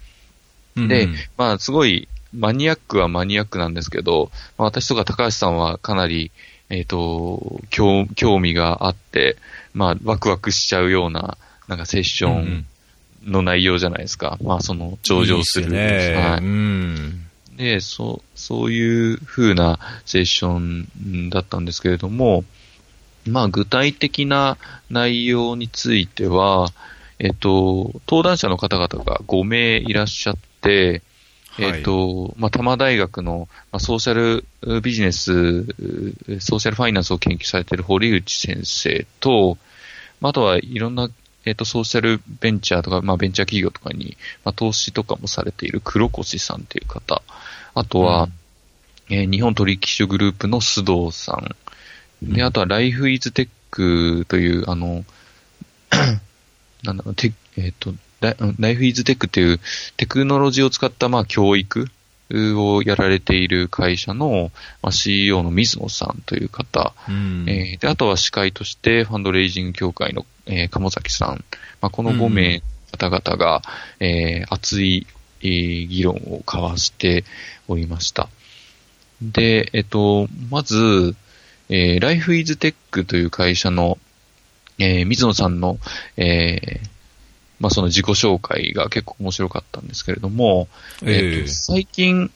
で
うん
まあ、すごい、マニアックはマニアックなんですけど、まあ、私とか高橋さんはかなり、えっ、と、興、興味があって、まあ、ワクワクしちゃうような、なんかセッションの内容じゃないですか。まあ、その、上場する。
いいね。
はい
うん。
で、そう、そういう風なセッションだったんですけれども、まあ具体的な内容については、えっと、登壇者の方々が5名いらっしゃって、えっと、まあ、多摩大学の、まあ、ソーシャルビジネス、ソーシャルファイナンスを研究されている堀内先生と、まあ、あとはいろんな、えっと、ソーシャルベンチャーとか、まあ、ベンチャー企業とかに、まあ、投資とかもされている黒越さんという方、あとは、えー日本取引所グループの須藤さん、で、あとはライフイズテックという、あの、なんだろう、テえっ、と、ライライフイズテックっていうテクノロジーを使った、まあ、教育をやられている会社の、まあ、CEO の水野さんという方、
うん。
えーで、あとは司会としてファンドレイジング協会の、えー鴨崎さん、まあ、この5名方々が、えー熱い、えー議論を交わしておりました。で、えっと、まず、えー、ライフイズテックという会社の、えー、水野さんの、えー、まあ、その自己紹介が結構面白かったんですけれども、えー、えー、最近、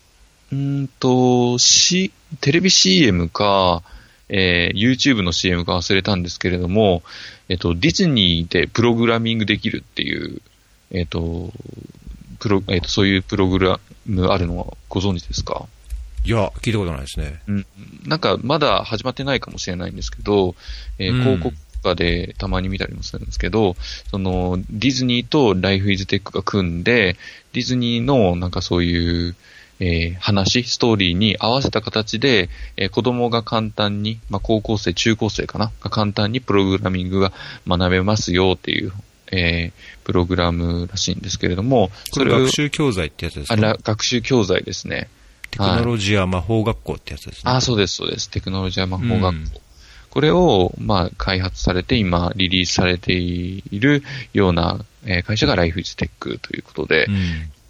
うんと、し、テレビ CM か、えー、YouTube の CM か忘れたんですけれども、えっ、ー、と、ディズニーでプログラミングできるっていう、えっ、ー、と、プロ、えっ、と、そういうプログラムあるのはご存知ですか？
いや、聞いたことないですね。
うん。なんか、まだ始まってないかもしれないんですけど、えー、広告とかでたまに見たりもするんですけど、その、ディズニーとライフイズテックが組んで、ディズニーのなんかそういう、えー、話、ストーリーに合わせた形で、えー、子供が簡単に、まあ、高校生、中高生かな？が簡単にプログラミングが学べますよっていう、えー、プログラムらしいんですけれども、
それ学習教材ってやつですか？
あ学習教材ですね。
テクノロジア魔法学校ってやつですね。
あ、そうです、そうです。テクノロジア魔法学校。うん、これを、まあ、開発されて、今、リリースされているような、えー、会社がライフイズテックということで、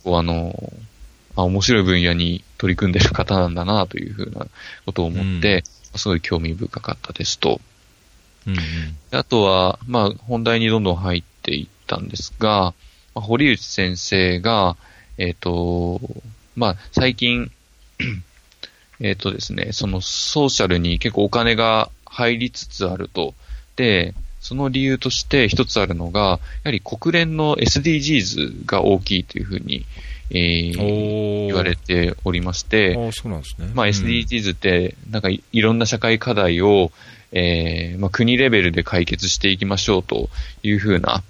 うん、あの、まあ、面白い分野に取り組んでる方なんだなというふうなことを思って、うん、すごい興味深かったですと。うんうん、あとは、まあ、本題にどんどん入っていったんですが、まあ、堀内先生が、えっ、ー、と、まあ、最近、えっとですね、そのソーシャルに結構お金が入りつつあると。で、その理由として一つあるのが、やはり国連の SDGs が大きいというふうに、えー、言われておりまして、
あそうなんですね。
まあ SDGs って、なんかいろんな社会課題を、えー、まあ国レベルで解決していきましょうというふうな、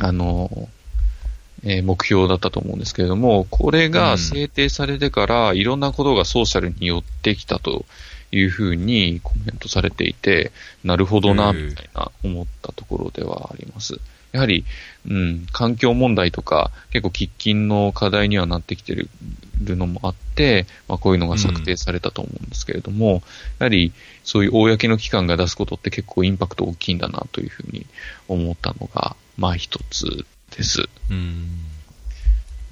あの、えー、目標だったと思うんですけれども、これが制定されてから、いろんなことがソーシャルに寄ってきたというふうにコメントされていて、なるほどな、みたいな思ったところではあります。やはり、うん、環境問題とか、結構喫緊の課題にはなってきてるのもあって、まあ、こういうのが策定されたと思うんですけれども、うん、やはり、そういう公の機関が出すことって結構インパクト大きいんだなというふうに思ったのが、まあ一つです。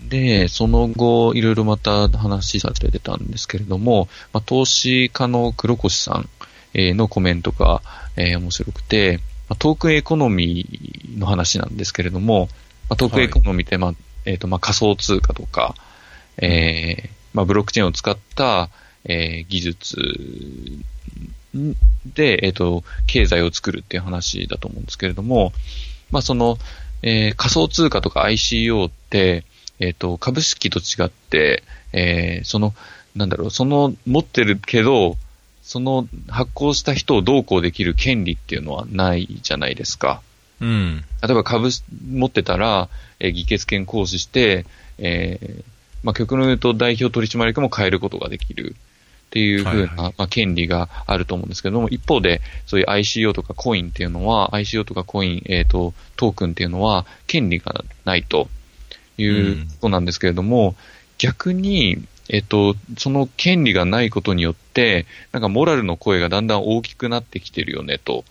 で、その後、いろいろまた話されてたんですけれども、まあ、投資家の黒越さんのコメントが、えー、面白くて、まあ、トークンエコノミーの話なんですけれども、まあ、トークンエコノミーって、まあ、えっ、ー、と、まあ、仮想通貨とか、えー、まあ、ブロックチェーンを使った、えー、技術で、えっ、ー、と、経済を作るっていう話だと思うんですけれども、まあ、その、えー、仮想通貨とか ICO って、えっ、ー、と、株式と違って、えー、その、なんだろう、その持ってるけど、その発行した人をどうこうできる権利っていうのはないじゃないですか。
うん。
例えば株持ってたら、えー、議決権行使して、えー、まあ、極論言うと代表取締役も変えることができる。っていうふうな、まあ、権利があると思うんですけども、一方で、そういう ICO とかコインっていうのは、ICO とかコイン、えっ、ー、と、トークンっていうのは、権利がないということなんですけれども、うん、逆に、えっ、ー、と、その権利がないことによって、なんかモラルの声がだんだん大きくなってきてるよねと。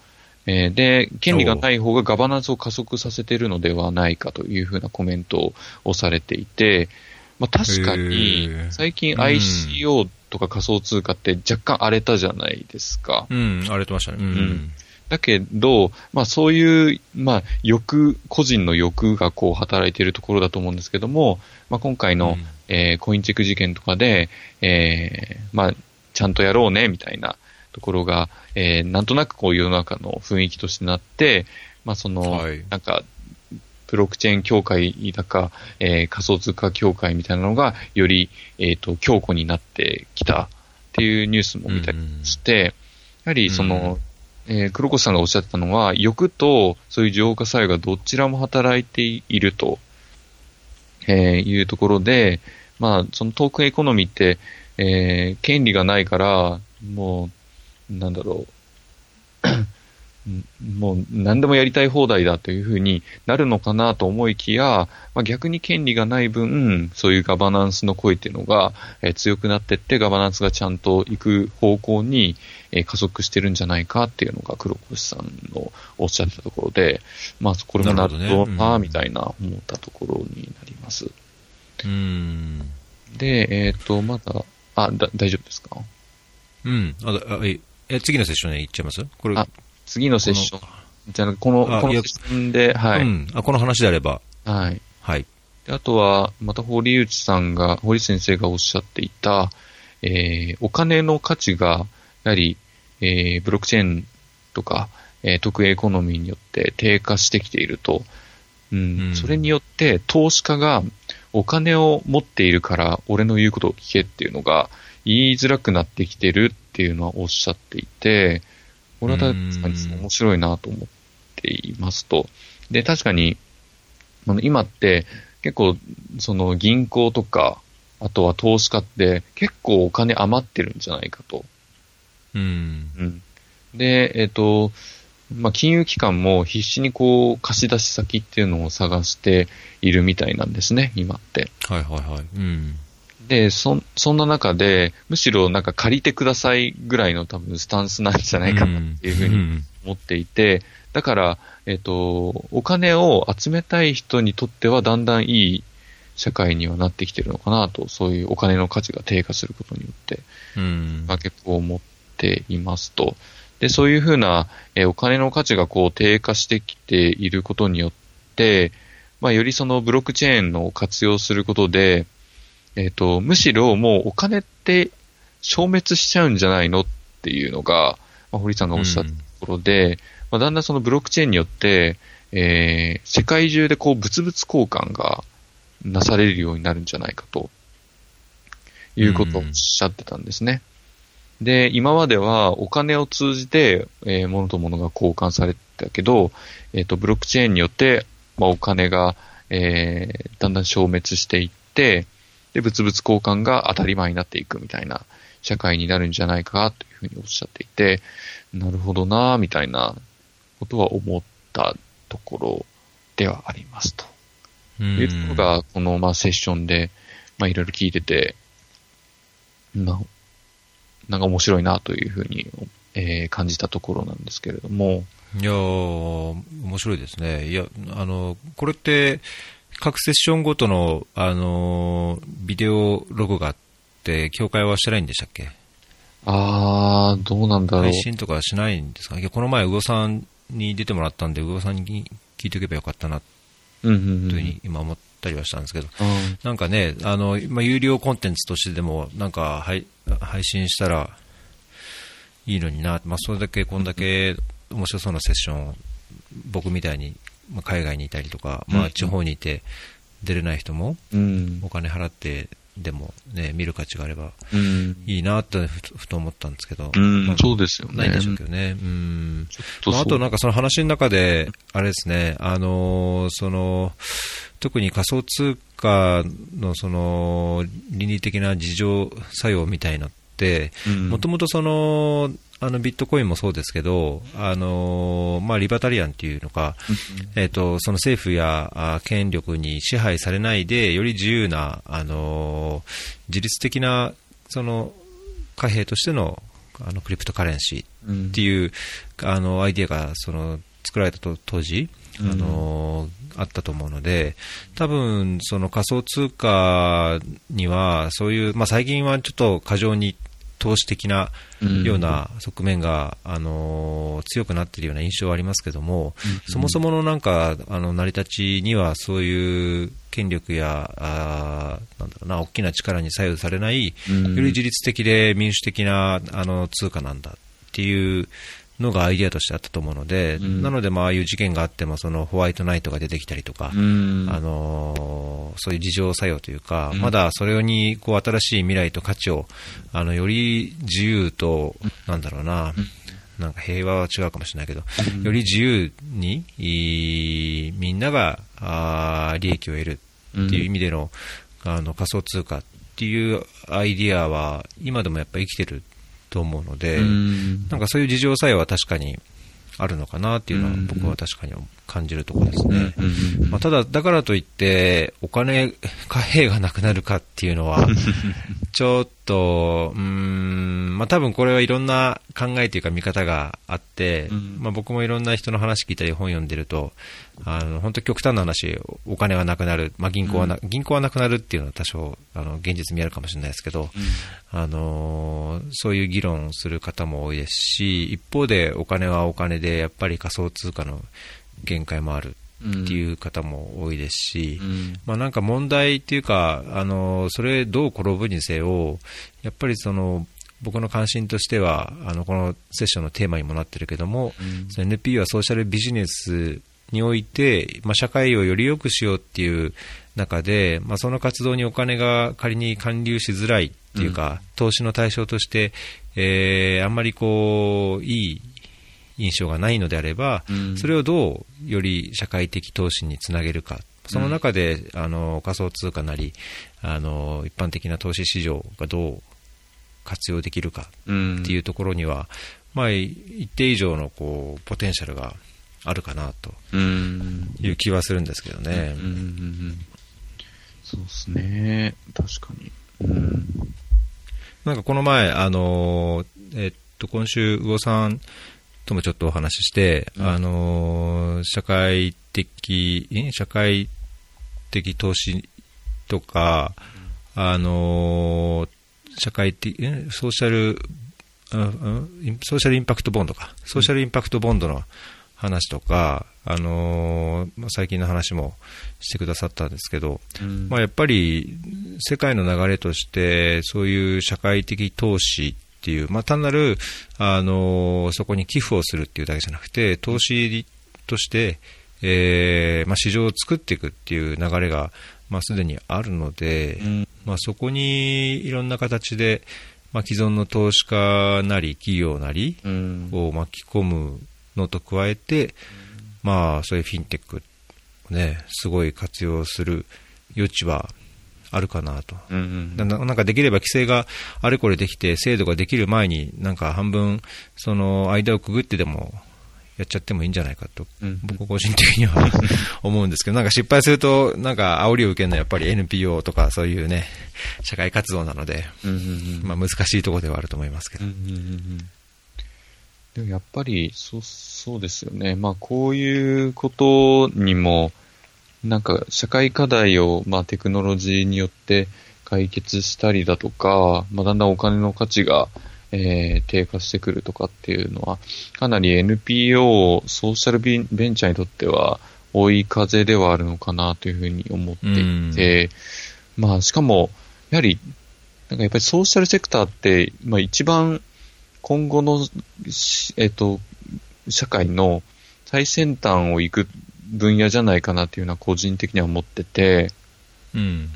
えー、で、権利がない方がガバナンスを加速させているのではないかというふうなコメントをされていて、まあ確かに、最近 ICO とか仮想通貨って若干荒れたじゃないですか。
うん、荒れてましたね。うん。うん、
だけど、まあそういう、まあ欲、個人の欲がこう働いているところだと思うんですけども、まあ今回の、うん、えー、コインチェック事件とかで、えー、まあちゃんとやろうね、みたいなところが、えー、なんとなくこう世の中の雰囲気としてなって、まあその、はい、なんか、ブロックチェーン協会だか、えー、仮想通貨協会みたいなのが、より、えっ、ー、と、強固になってきたっていうニュースも見たりして、うん、やはりその、うん、えー、黒越さんがおっしゃったのは、欲とそういう浄化作用がどちらも働いていると、えー、いうところで、まあ、そのトークンエコノミーって、えー、権利がないから、もう、なんだろう、もう何でもやりたい放題だというふうになるのかなと思いきや、まあ、逆に権利がない分、そういうガバナンスの声っていうのが、えー、強くなっていって、ガバナンスがちゃんと行く方向に、えー、加速してるんじゃないかっていうのが黒越さんのおっしゃってたところで、まあ、これもなるほどな、みたいな思ったところになります。
うん。
で、えっ、ー、と、まだ、あ、だ、大丈夫ですか？
うん。あ、あえ、次のセッションに行っちゃいます？これ。
次のセッションじゃあ、この、この
あいや
質で、はい。
うん。あ、この話であれば。
はい。
はい。
であとは、また堀内さんが、堀先生がおっしゃっていた、えーお金の価値が、やはり、えーブロックチェーンとか、えー特営エコノミーによって低下してきていると、うん
うん
それによって投資家がお金を持っているから俺の言うことを聞けっていうのが言いづらくなってきてるっていうのはおっしゃっていて、これは確かに面白いなと思っていますと。で、確かに、あの今って結構その銀行とか、あとは投資家って結構お金余ってるんじゃないかと。
うん。
うん。で、えっ、と、まあ、金融機関も必死にこう貸し出し先っていうのを探しているみたいなんですね、今って。
はいはいはい。うん。
で、そ、そんな中で、むしろなんか借りてくださいぐらいの多分スタンスなんじゃないかなっていうふうに
ん
思っていて、だから、えっ、と、お金を集めたい人にとってはだんだんいい社会にはなってきてるのかなと、そういうお金の価値が低下することによって、
うん。
まあ、結構思っていますと。で、そういうふうな、えーお金の価値がこう低下してきていることによって、まあ、よりそのブロックチェーンの活用することで、えっ、と、むしろもうお金って消滅しちゃうんじゃないのっていうのが、まあ、堀さんがおっしゃったところで、まあ、だんだんそのブロックチェーンによって、えー世界中でこう物々交換がなされるようになるんじゃないかと、いうことをおっしゃってたんですね。で、今まではお金を通じて、えー物と物が交換されてたけど、えっ、と、ブロックチェーンによって、まあ、お金が、えーだんだん消滅していって、で、物々交換が当たり前になっていくみたいな社会になるんじゃないかというふうにおっしゃっていて、なるほどなぁみたいなことは思ったところではありますと。
うん
いうところが、この、まあ、セッションで、まあ、いろいろ聞いてて、まあ、なんか面白いなというふうに、えー感じたところなんですけれども、
いやー、面白いですね。いや、あの、これって、各セッションごとの、あのー、ビデオログがあって、境界はしてないんでしたっけ？
あー、どうなんだろう
配。信とかしないんですか？いやこの前、魚さんに出てもらったんで、魚さんに聞いておけばよかったな、
うんうんうん。
というふうに今思ったりはしたんですけど、
うん。
なんかね、あの、まあ、有料コンテンツとしてでも、なんか、はい、配信したらいいのにな、まあ、それだけ、こんだけ面白そうなセッション、僕みたいに、まあ、海外にいたりとか、まあ、
うん。
地方にいて出れない人も、
うん。
お金払ってでもね、見る価値があれば
うん。
いいなってふとふと思ったんですけど、
うん
まあ
そうですよね
ないんでしょうけどね。うん。まあ、あとなんかその話の中で、あれですね、あのーその、特に仮想通貨のその、倫理的な自浄作用みたいなって、
うん
もともとその、あのビットコインもそうですけど、あのーまあ、リバタリアンっていうのか、えっと、その政府やあ権力に支配されないで、より自由な、あのー自律的なその貨幣としてのあのクリプトカレンシーっていう、あのアイデアがその作られたと当時、あのあったと思うので、多分その仮想通貨には、そういう、まあ、最近はちょっと過剰に投資的なような側面が、あの強くなっているような印象はありますけども、そもそものなんかあの成り立ちにはそういう権力やあーなんだろうな大きな力に左右されない、よ
うん。
り自律的で民主的なあの通貨なんだっていうのがアイデアとしてあったと思うので、
うん。
なので、まあああいう事件があってもそのホワイトナイトが出てきたりとか、
うん。
あのーそういう自浄作用というか、
うん。
まだそれにこう新しい未来と価値をあのより自由と、なんだろうな、なんか平和は違うかもしれないけど、より自由にいみんながあー利益を得るっていう意味での,、あの仮想通貨っていうアイディアは今でもやっぱり生きてると思うので、
うん。
なんかそういう自浄作用は確かにあるのかなっていうのは
うん。
僕は確かに感じるところですね。
うん。
まあ、ただ、だからといって、お金、貨幣がなくなるかっていうのは、ちょっと、うーん、まあ多分これはいろんな考えというか見方があって、
うん。
まあ僕もいろんな人の話聞いたり本読んでると、あの、本当極端な話、お金はなくなる、まあ銀行はな、銀行はなくなるっていうのは多少、あの、現実見えるかもしれないですけど、あのーそういう議論をする方も多いですし、一方でお金はお金で、やっぱり仮想通貨の限界もあるっていう方も多いですし、
うん。
まあ、なんか問題っていうか、あのそれどう転ぶにせよ、やっぱりその僕の関心としては、あのこのセッションのテーマにもなってるけども、
うん。
NPO はソーシャルビジネスにおいて、まあ、社会をより良くしようっていう中で、まあ、その活動にお金が仮に還流しづらいっていうか、投資の対象として、えーあんまりこういい印象がないのであれば、
うん
それをどうより社会的投資につなげるか、その中で、あの仮想通貨なりあの、一般的な投資市場がどう活用できるか
うん
っていうところには、まあ、一定以上のこうポテンシャルがあるかなと
うん
いう気はするんですけどね。
うんうんうんそうですね。確かに。うん。
なんかこの前、あのえっと、今週、魚さんともちょっとお話しして、
うん。
あの社会的、ん社会的投資とか、あの社会的、んソーシャル、ソーシャルインパクトボンドか、ソーシャルインパクトボンドの話とか、あのまあ最近の話もしてくださったんですけど、
うん。
まあ、やっぱり世界の流れとして、そういう社会的投資っていう、まあ、単なる、あのそこに寄付をするっていうだけじゃなくて、投資として、えーまあ、市場を作っていくっていう流れが、まあ、すでにあるので、
うん。
まあ、そこにいろんな形で、まあ、既存の投資家なり企業なり
うん。
を巻き込むのと加えて、まあ、そういうフィンテックをね、すごい活用する余地はあるかなと。
うん
なななんかできれば規制があれこれできて、制度ができる前に、なんか半分、その間をくぐってでもやっちゃってもいいんじゃないかと、
うん
僕個人的には 思うんですけど、なんか失敗すると、なんか煽りを受けるのはやっぱり NPO とかそういうね、社会活動なので、
うんうんうん
まあ難しいところではあると思いますけど。
うんうんうんうんでもやっぱり、そう、そうですよね。まあ、こういうことにも、なんか、社会課題を、まあ、テクノロジーによって解決したりだとか、まあ、だんだんお金の価値が、えー低下してくるとかっていうのは、かなり NPO、ソーシャルビンベンチャーにとっては、追い風ではあるのかなというふうに思っていて、まあ、しかも、やはり、なんかやっぱりソーシャルセクターって、まあ一番今後のし、えっと、社会の最先端を行く分野じゃないかなっていうのは個人的には思ってて、
うん。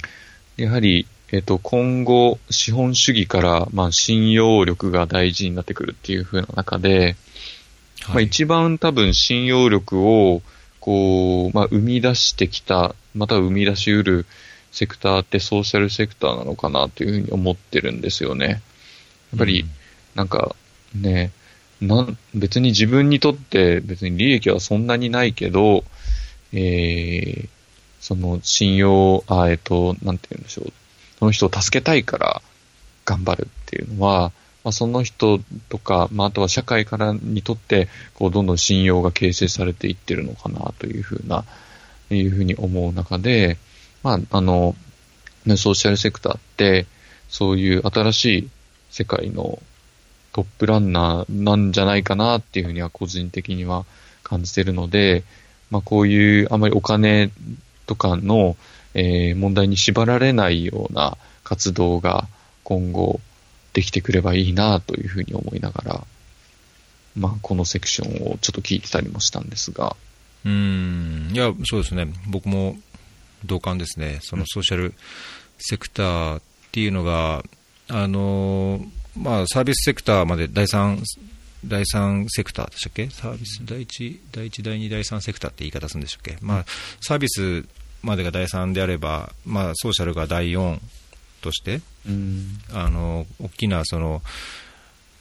やはり、えっと、今後、資本主義から、まあ、信用力が大事になってくるっていう風な中で、まあ、
はい
一番多分信用力を、こう、まあ、生み出してきた、または生み出しうるセクターってソーシャルセクターなのかなというふうに思ってるんですよね。やっぱり、なんか、ね、なん、別に自分にとって別に利益はそんなにないけど、えー、その信用、あ、えっと、なんて言うんでしょう。その人を助けたいから頑張るっていうのは、まあ、その人とか、まあ、あとは社会からにとって、こう、どんどん信用が形成されていってるのかなというふうな、いうふうに思う中で、まあ、あの、ねソーシャルセクターって、そういう新しい世界のトップランナーなんじゃないかなっていうふうには個人的には感じてるので、まあこういうあまりお金とかの、えー問題に縛られないような活動が今後できてくればいいなというふうに思いながら、まあこのセクションをちょっと聞いてたりもしたんですが、
うん、いや、そうですね、僕も同感ですね、そのソーシャルセクターっていうのが、あのまあ、サービスセクターまで第三第三セクターでしたっけ、サービス第一、第一、第二、第三セクターって言い方するんでしたっけ、まあ、サービスまでが第三であれば、まあ、ソーシャルが第四として、
うん、
あの大きなその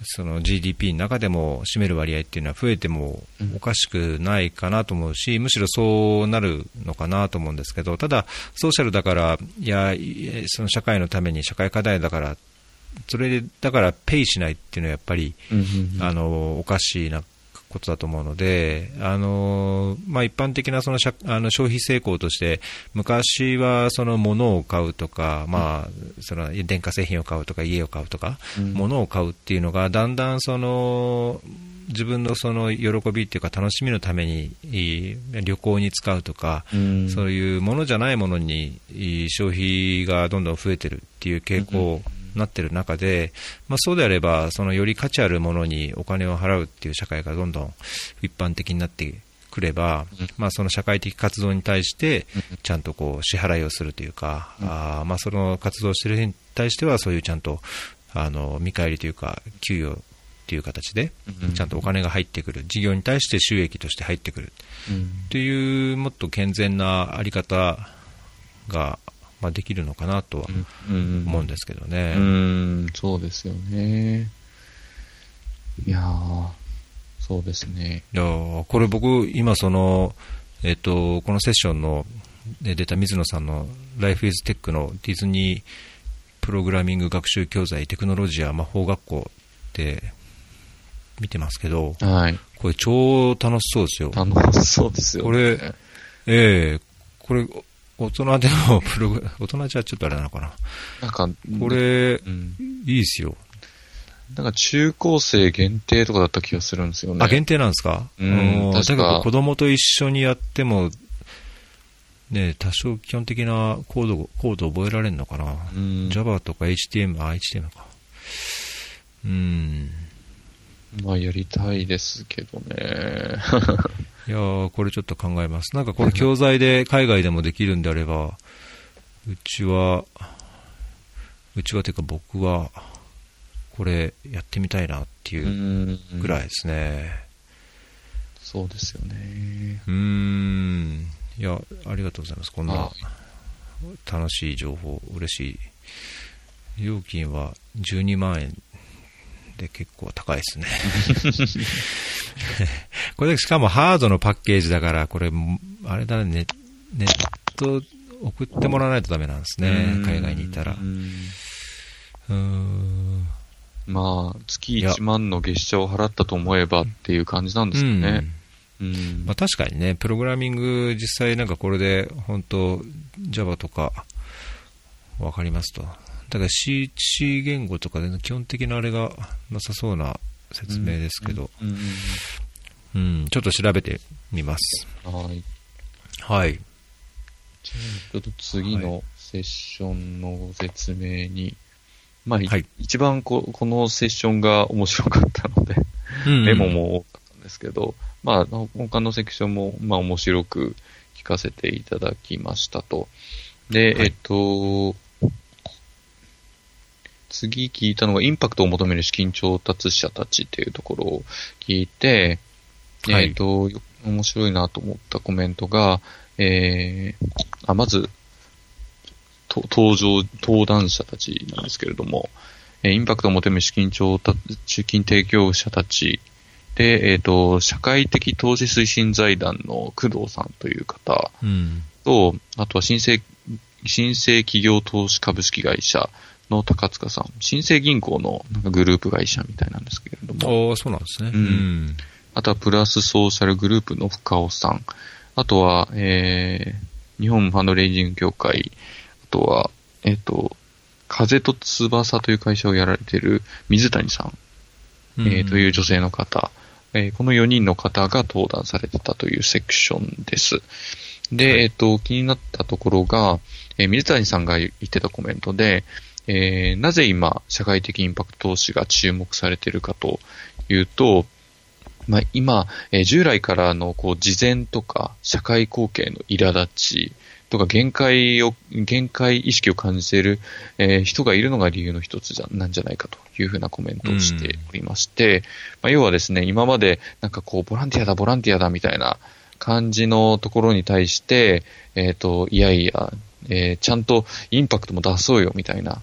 その GDP の中でも占める割合っていうのは増えても
うん。
おかしくないかなと思うし、むしろそうなるのかなと思うんですけど、ただ、ソーシャルだから、いや、いその社会のために、社会課題だからっそれで、だからペイしないっていうのはやっぱり、あの、おかしいなことだと思うので、あの、まあ、一般的なその社あの消費成功として、昔はその物を買うとか、まあ、その電化製品を買うとか、家を買うとか、
うん。
物を買うっていうのが、だんだんその、自分のその喜びっていうか楽しみのために旅行に使うとか、
うん。
そういうものじゃないものに消費がどんどん増えてるっていう傾向になってる中で、まあ、そうであればそのより価値あるものにお金を払うっていう社会がどんどん一般的になってくれば、
うん。
まあ、その社会的活動に対して
うん
ちゃんとこう支払いをするというか、
うん
あーまあ、その活動している人に対してはそういうちゃんとあの見返りというか給与っていう形で
うん。
ちゃんとお金が入ってくる。事業に対して収益として入ってくる。
うん。
っていうもっと健全なあり方が、まあ、できるのかなとは
うん
思うんですけどね。
うん、そうですよね。いやー、そうですね。
いやーこれ僕、今その、えっと、このセッションので出た水野さんの Life is Tech のディズニープログラミング学習教材テクノロジア魔法学校って見てますけど、
はい。
これ超楽しそうですよ。
楽しそうですよね。
これええこれ、お大人でも プログラ、大人じゃちょっとあれなのかな。
なんか、
これ、
うん。
いいですよ。
なんか中高生限定とかだった気がするんですよね。
あ、限定なんですか？
うん確か
子供と一緒にやっても、ね、多少基本的なコード、コード覚えられるのかな、
うん
?Java とか HTML、あ、HTML か。うん。
まあやりたいですけどね。
いやーこれちょっと考えます。なんかこれ教材で海外でもできるんであれば、うちは、うちはというか僕は、これやってみたいなっていうぐらいですね。
そうですよね。
うーん。いや、ありがとうございます。こんな
は
楽しい情報、嬉しい。料金は12万円で結構高いですね。これしかもハードのパッケージだから、これ、あれだね、ネット送ってもらわないとダメなんですね、海外にいたら
う。ん
うーん。
まあ、月
いや
1万の月謝を払ったと思えばっていう感じなんですよね。うん
まあ、確かにね、プログラミング、実際なんかこれで、本当 Java とか、わかりますと。だから C, C 言語とかで、基本的なあれがなさそうな説明ですけど、
うんうん
うん、ちょっと調べてみます。
うんはい。
はい。
ちょっと次のセッションのご説明に、まあ、い
はい
一番ここのセッションが面白かったので、
うん
メモも多かったんですけど、まあ、他のセクションも、まあ、面白く聞かせていただきましたと。で、
はい
えっと、次聞いたのが、インパクトを求める資金調達者たちっていうところを聞いて、
はい
えっと、よ面白いなと思ったコメントが、えー、あ、まず、と登場、登壇者たちなんですけれども、えーインパクトを求める資金調達、資金提供者たちで、えっ、と、社会的投資推進財団の工藤さんという方
うん。
と、あとは新生、新生企業投資株式会社の高塚さん、新生銀行のなんかグループ会社みたいなんですけれども、
ああ、そうなんですね。
うん。あとはプラスソーシャルグループの深尾さん、あとは、えー、日本ファンドレイジング協会、あとは、えっ、と、風と翼という会社をやられている水谷さん。
うん。
えーという女性の方、えーこの4人の方が登壇されてたというセクションです。で、
はい。
えっ、と、気になったところが、えー水谷さんが言ってたコメントで、えーなぜ今、社会的インパクト投資が注目されているかというと、まあ、今、えー従来からの、こう、事前とか、社会貢献の苛立ちとか、限界を、限界意識を感じている、えー人がいるのが理由の一つじゃ、なんじゃないかというふうなコメントをしておりまして、まあ、要はですね、今まで、なんかこう、ボランティアだ、ボランティアだ、みたいな感じのところに対して、えっ、と、いやいや、えーちゃんとインパクトも出そうよ、みたいな。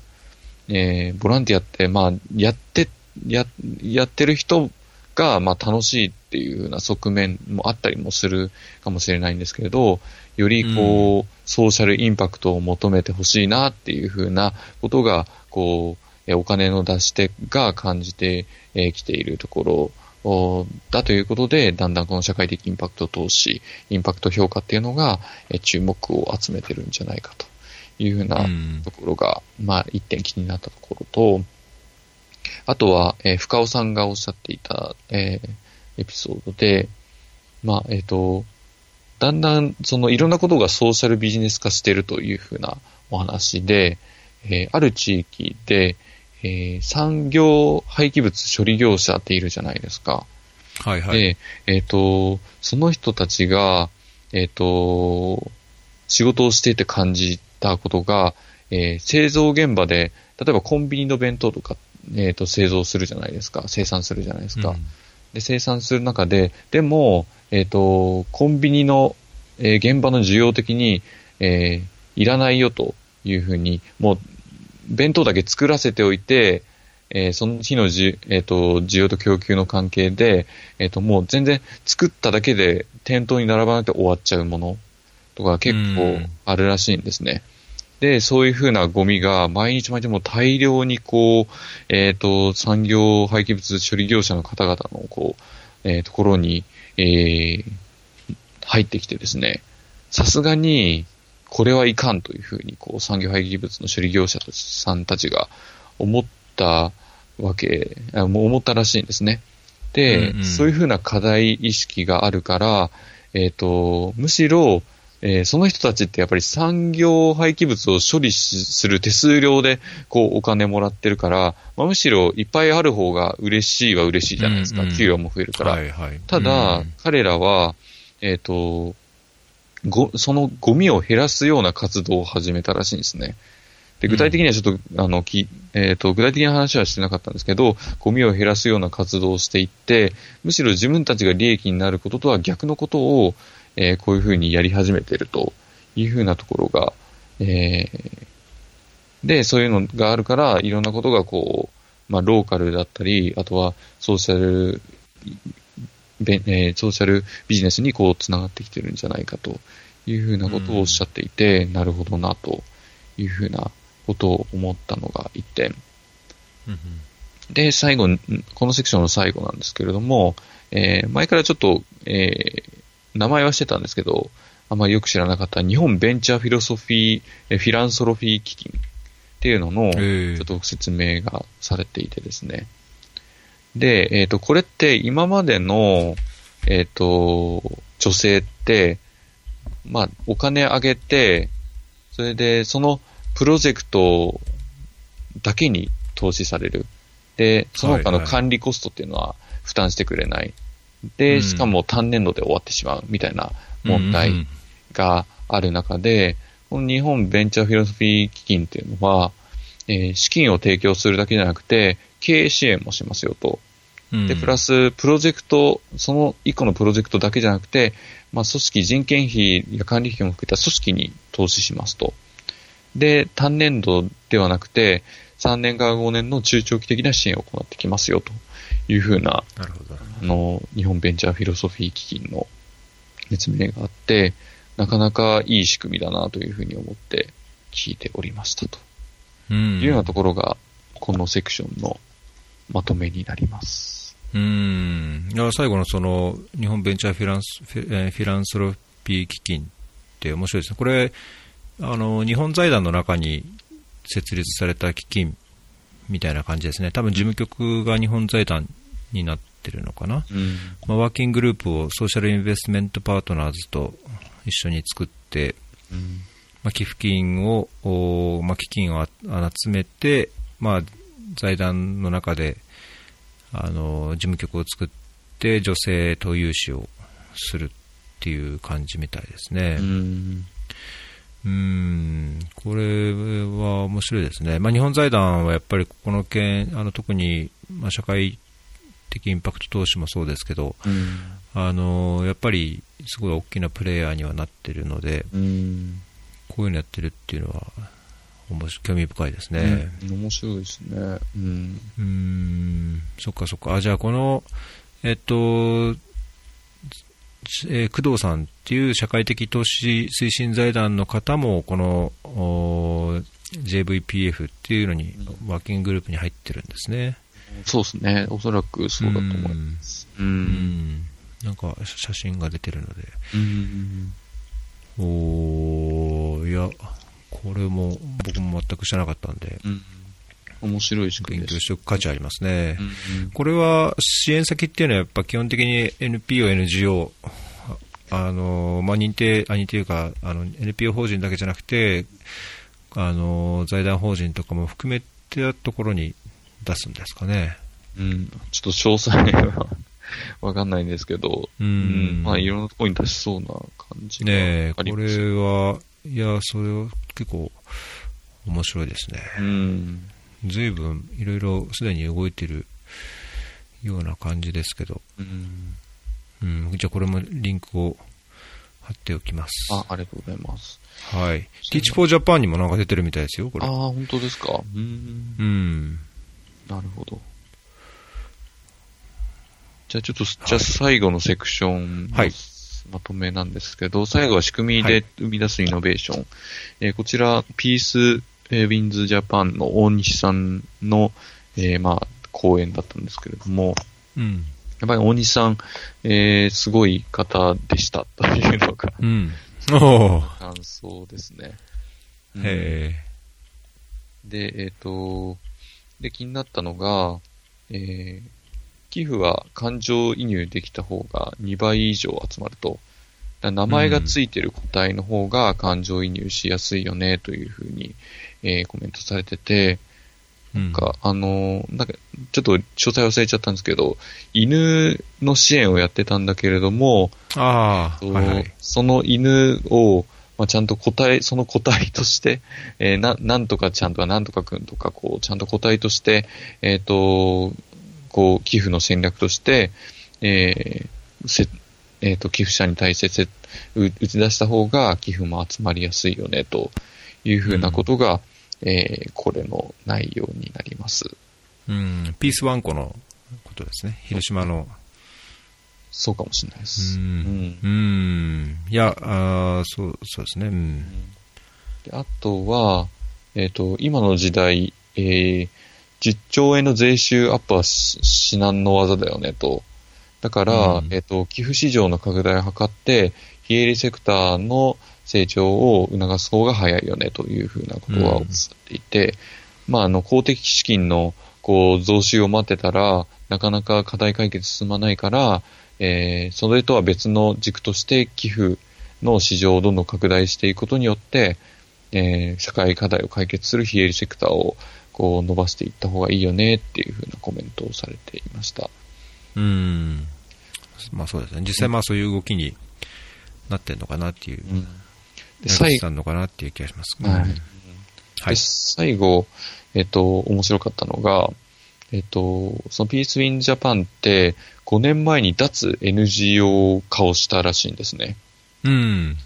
えーボランティアって、まあ、やって、や、やってる人が、まあ、楽しいっていうような側面もあったりもするかもしれないんですけれど、よりこう、ソーシャルインパクトを求めてほしいなっていうふうなことが、こう、えお金の出し手が感じてき、えー、ているところだということで、だんだんこの社会的インパクト投資、インパクト評価っていうのが、え注目を集めてるんじゃないかというふうなところが、うん、まあ一点気になったところと、あとは、えー、深尾さんがおっしゃっていた、えー、エピソードで、まあ、えっ、ー、と、だんだん、そのいろんなことがソーシャルビジネス化しているというふうなお話で、えー、ある地域で、えー、産業廃棄物処理業者っているじゃないですか。
はいはい。
で、えっ、ー、と、その人たちが、えっ、ー、と、仕事をしていて感じたことが、えー、製造現場で、例えばコンビニの弁当とか、えっ、と、製造するじゃないですか。生産するじゃないですか。うん、で、生産する中で、でも、えっ、と、コンビニの、え現場の需要的に、えいらないよというふうに、もう弁当だけ作らせておいて、えー、その日のじ、えーと、需要と供給の関係で、えーと、もう全然作っただけで店頭に並ばなくて終わっちゃうものとか結構あるらしいんですね。で、そういうふうなゴミが毎日毎日も大量にこう、えっ、ー、と、産業廃棄物処理業者の方々のこう、えー、ところに、えー、入ってきてですね、さすがに、これはいかんというふうに、こう、産業廃棄物の処理業者さんたちが思ったわけ、もう思ったらしいんですね。で、うんうん、そういうふうな課題意識があるから、えっ、ー、と、むしろ、えー、その人たちってやっぱり産業廃棄物を処理する手数料でこうお金もらってるから、まあ、むしろいっぱいある方が嬉しいは嬉しいじゃないですか。うんうん、給与も増えるから。はいはい、ただ、うん、彼らは、えっ、ー、と、ご、そのゴミを減らすような活動を始めたらしいんですね。で、具体的にはちょっと、うん、あの、き、えっ、ー、と、具体的な話はしてなかったんですけど、ゴミを減らすような活動をしていって、むしろ自分たちが利益になることとは逆のことを、えー、こういうふうにやり始めているというふうなところが、えー、で、そういうのがあるから、いろんなことがこう、まあ、ローカルだったり、あとはソーシャルえー、ソーシャルビジネスにこう繋がってきてるんじゃないかというふうなことをおっしゃっていて、うん、なるほどなというふうなことを思ったのが一点。うん、で、最後、このセクションの最後なんですけれども、えー、前からちょっと、えー、名前はしてたんですけど、あまりよく知らなかった日本ベンチャーフィロソフィー、フィランソロフィー基金っていうのの、ちょっと説明がされていてですね。で、えっ、ー、と、これって今までの、えっ、ー、と、女性って、まあ、お金あげて、それで、そのプロジェクトだけに投資される。で、その他の管理コストっていうのは負担してくれない。で、しかも単年度で終わってしまうみたいな問題がある中で、この日本ベンチャーフィロソフィー基金っていうのは、えー、資金を提供するだけじゃなくて、経営支援もしますよと。で、プラス、プロジェクト、その一個のプロジェクトだけじゃなくて、まあ、組織、人件費や管理費も含めた組織に投資しますと。で、単年度ではなくて、3年から5年の中長期的な支援を行ってきますよというふうな、なるほどあの、日本ベンチャーフィロソフィー基金の説明があって、なかなかいい仕組みだなというふうに思って聞いておりましたと。いうようなところが、このセクションのまとめになります。
うん。最後のその、日本ベンチャーフィランス、フィランスロピー基金って面白いですね。これ、あの、日本財団の中に設立された基金みたいな感じですね。多分事務局が日本財団になってるのかな。うん、まあ、ワーキンググループをソーシャルインベストメントパートナーズと一緒に作って、うん、まあ、寄付金を、まあ、基金を集めて、まあ、財団の中であの事務局を作って女性と融資をするっていう感じみたいですね。うんうんこれは面白いですね、まあ、日本財団はやっぱりこの件、あの特に、まあ、社会的インパクト投資もそうですけど、うん、あのやっぱりすごい大きなプレイヤーにはなってるので、うん、こういうのやってるっていうのは興味深いですね。
うん、面白いですね。
うん。うん、そっかそっか。あ、じゃあこの、えっと、えー、工藤さんっていう社会的投資推進財団の方も、この、JVPF っていうのに、ワーキンググループに入ってるんですね。
そうですね。おそらくそうだと思います。う。
うんん。なんか写真が出てるので。
うん。
おー、いや、これも僕も全く知らなかったんで、
うん。面白い仕組み
勉。強しておく価値ありますね。
うん
これは支援先っていうのはやっぱ基本的に NPO、NGO、あの、まあ、認定、あ、認定いうか、あの、NPO 法人だけじゃなくて、あの、財団法人とかも含めてところに出すんですかね。
うん。ちょっと詳細はわかんないんですけど、
うん
まあ、いろんなところに出しそうな感じが
ねえ、こ。れは、いや、それは結構面白いですね。
うん。
随分いろいろすでに動いてるような感じですけど、
うん。
うん、じゃあこれもリンクを貼っておきます。
あ、ありがとうございます。
はい。Teach for Japan にもなんか出てるみたいですよ、これ。
ああ、本当ですか？うん。
うん。
なるほど。じゃあちょっと、じゃあ最後のセクションの
はい
まとめなんですけど、最後は仕組みで生み出すイノベーション。えーこちら、ピースえーウィンズジャパンの大西さんの、えーまあ、講演だったんですけれども、
うん。
やっぱり大西さん、えーすごい方でしたというのが
うん。おー。
感想ですね。うん
へ
で、えっ、と、で、気になったのが、えー寄付は感情移入できた方が2倍以上集まると。名前がついてる個体の方が感情移入しやすいよね、というふうに、えーコメントされてて、
え。
なんか、あのーなんか、ちょっと詳細忘れちゃったんですけど、犬の支援をやってたんだけれども、
あはいはい。
その犬を、まあ、ちゃんと個体、その個体として、えーな、なんとかちゃんとかなんとかくんとか、こう、ちゃんと個体として、えっ、と、こう、寄付の戦略として、えーせ、えっ、と、寄付者に対して打ち出した方が寄付も集まりやすいよね、というふうなことが、えーこれの内容になります。
うん。ピースワンコのことですね。広島の。
そうかもしれないで
う
す。
ん。うん。いや、あーそう、そうですね。うん。
であとは、えっ、と、今の時代、えー10兆円の税収アップはし至難の技だよねと。だから、
うん
えっ、と、寄付市場の拡大を図って、非営利セクターの成長を促す方が早いよねというふうなことはおっしゃっていて、まあ、あの、公的資金の、こう、増収を待ってたら、なかなか課題解決進まないから、えーそれとは別の軸として寄付の市場をどんどん拡大していくことによって、えー社会課題を解決する非営利セクターをこう伸ばしていった方がいいよねっていうふうなコメントをされていました。
うん。まあそうですね。実際まあそういう動きになってんのかなっていう。
うん、で
な
最
ってたのかなっていう気がします。
はい
うんはい
で。最後、えっと、面白かったのが、えっと、そのピースウィンジャパンって5年前に脱 NGO 化をしたらしいんですね。
うん。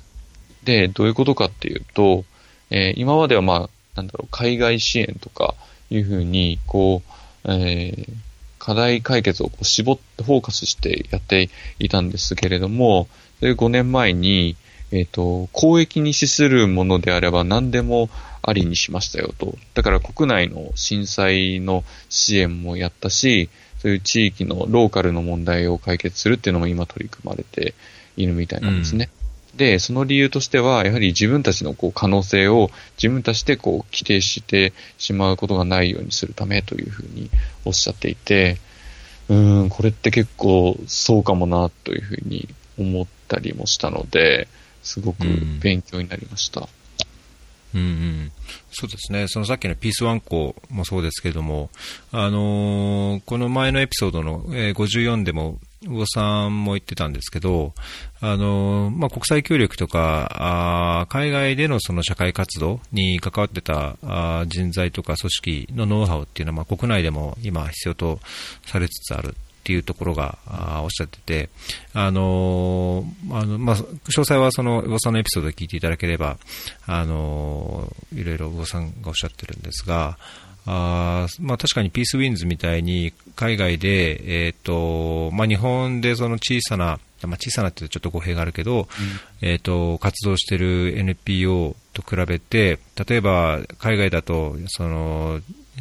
で、どういうことかっていうと、えー今まではまあ、なんだろう、海外支援とかいうふうに、こう、えー課題解決をこう絞ってフォーカスしてやっていたんですけれども、それ5年前に、えっ、と、公益に資するものであれば何でもありにしましたよと。だから国内の震災の支援もやったし、そういう地域のローカルの問題を解決するっていうのも今取り組まれているみたいなんですね。で、その理由としては、やはり自分たちのこう可能性を自分たちでこう規定してしまうことがないようにするためというふうにおっしゃっていて、うーん、これって結構そうかもなというふうに思ったりもしたので、すごく勉強になりました。
うんうん、そうですね、そのさっきのピースワンコもそうですけれども、あのーこの前のエピソードの、えー54でも、魚さんも言ってたんですけど、あのまあ、国際協力とかあ海外でのその社会活動に関わってたあ人材とか組織のノウハウっていうのは、まあ、国内でも今必要とされつつあるっていうところが、あおっしゃってて、あのあの、まあ、詳細はその、魚さんのエピソードを聞いていただければ、あのいろいろ魚さんがおっしゃってるんですが、あーまあ、確かにピースウィンズみたいに海外で、えーとまあ、日本でその小さな、まあ、小さなってちょっと語弊があるけど、えー、と活動している NPO と比べて例えば海外だとその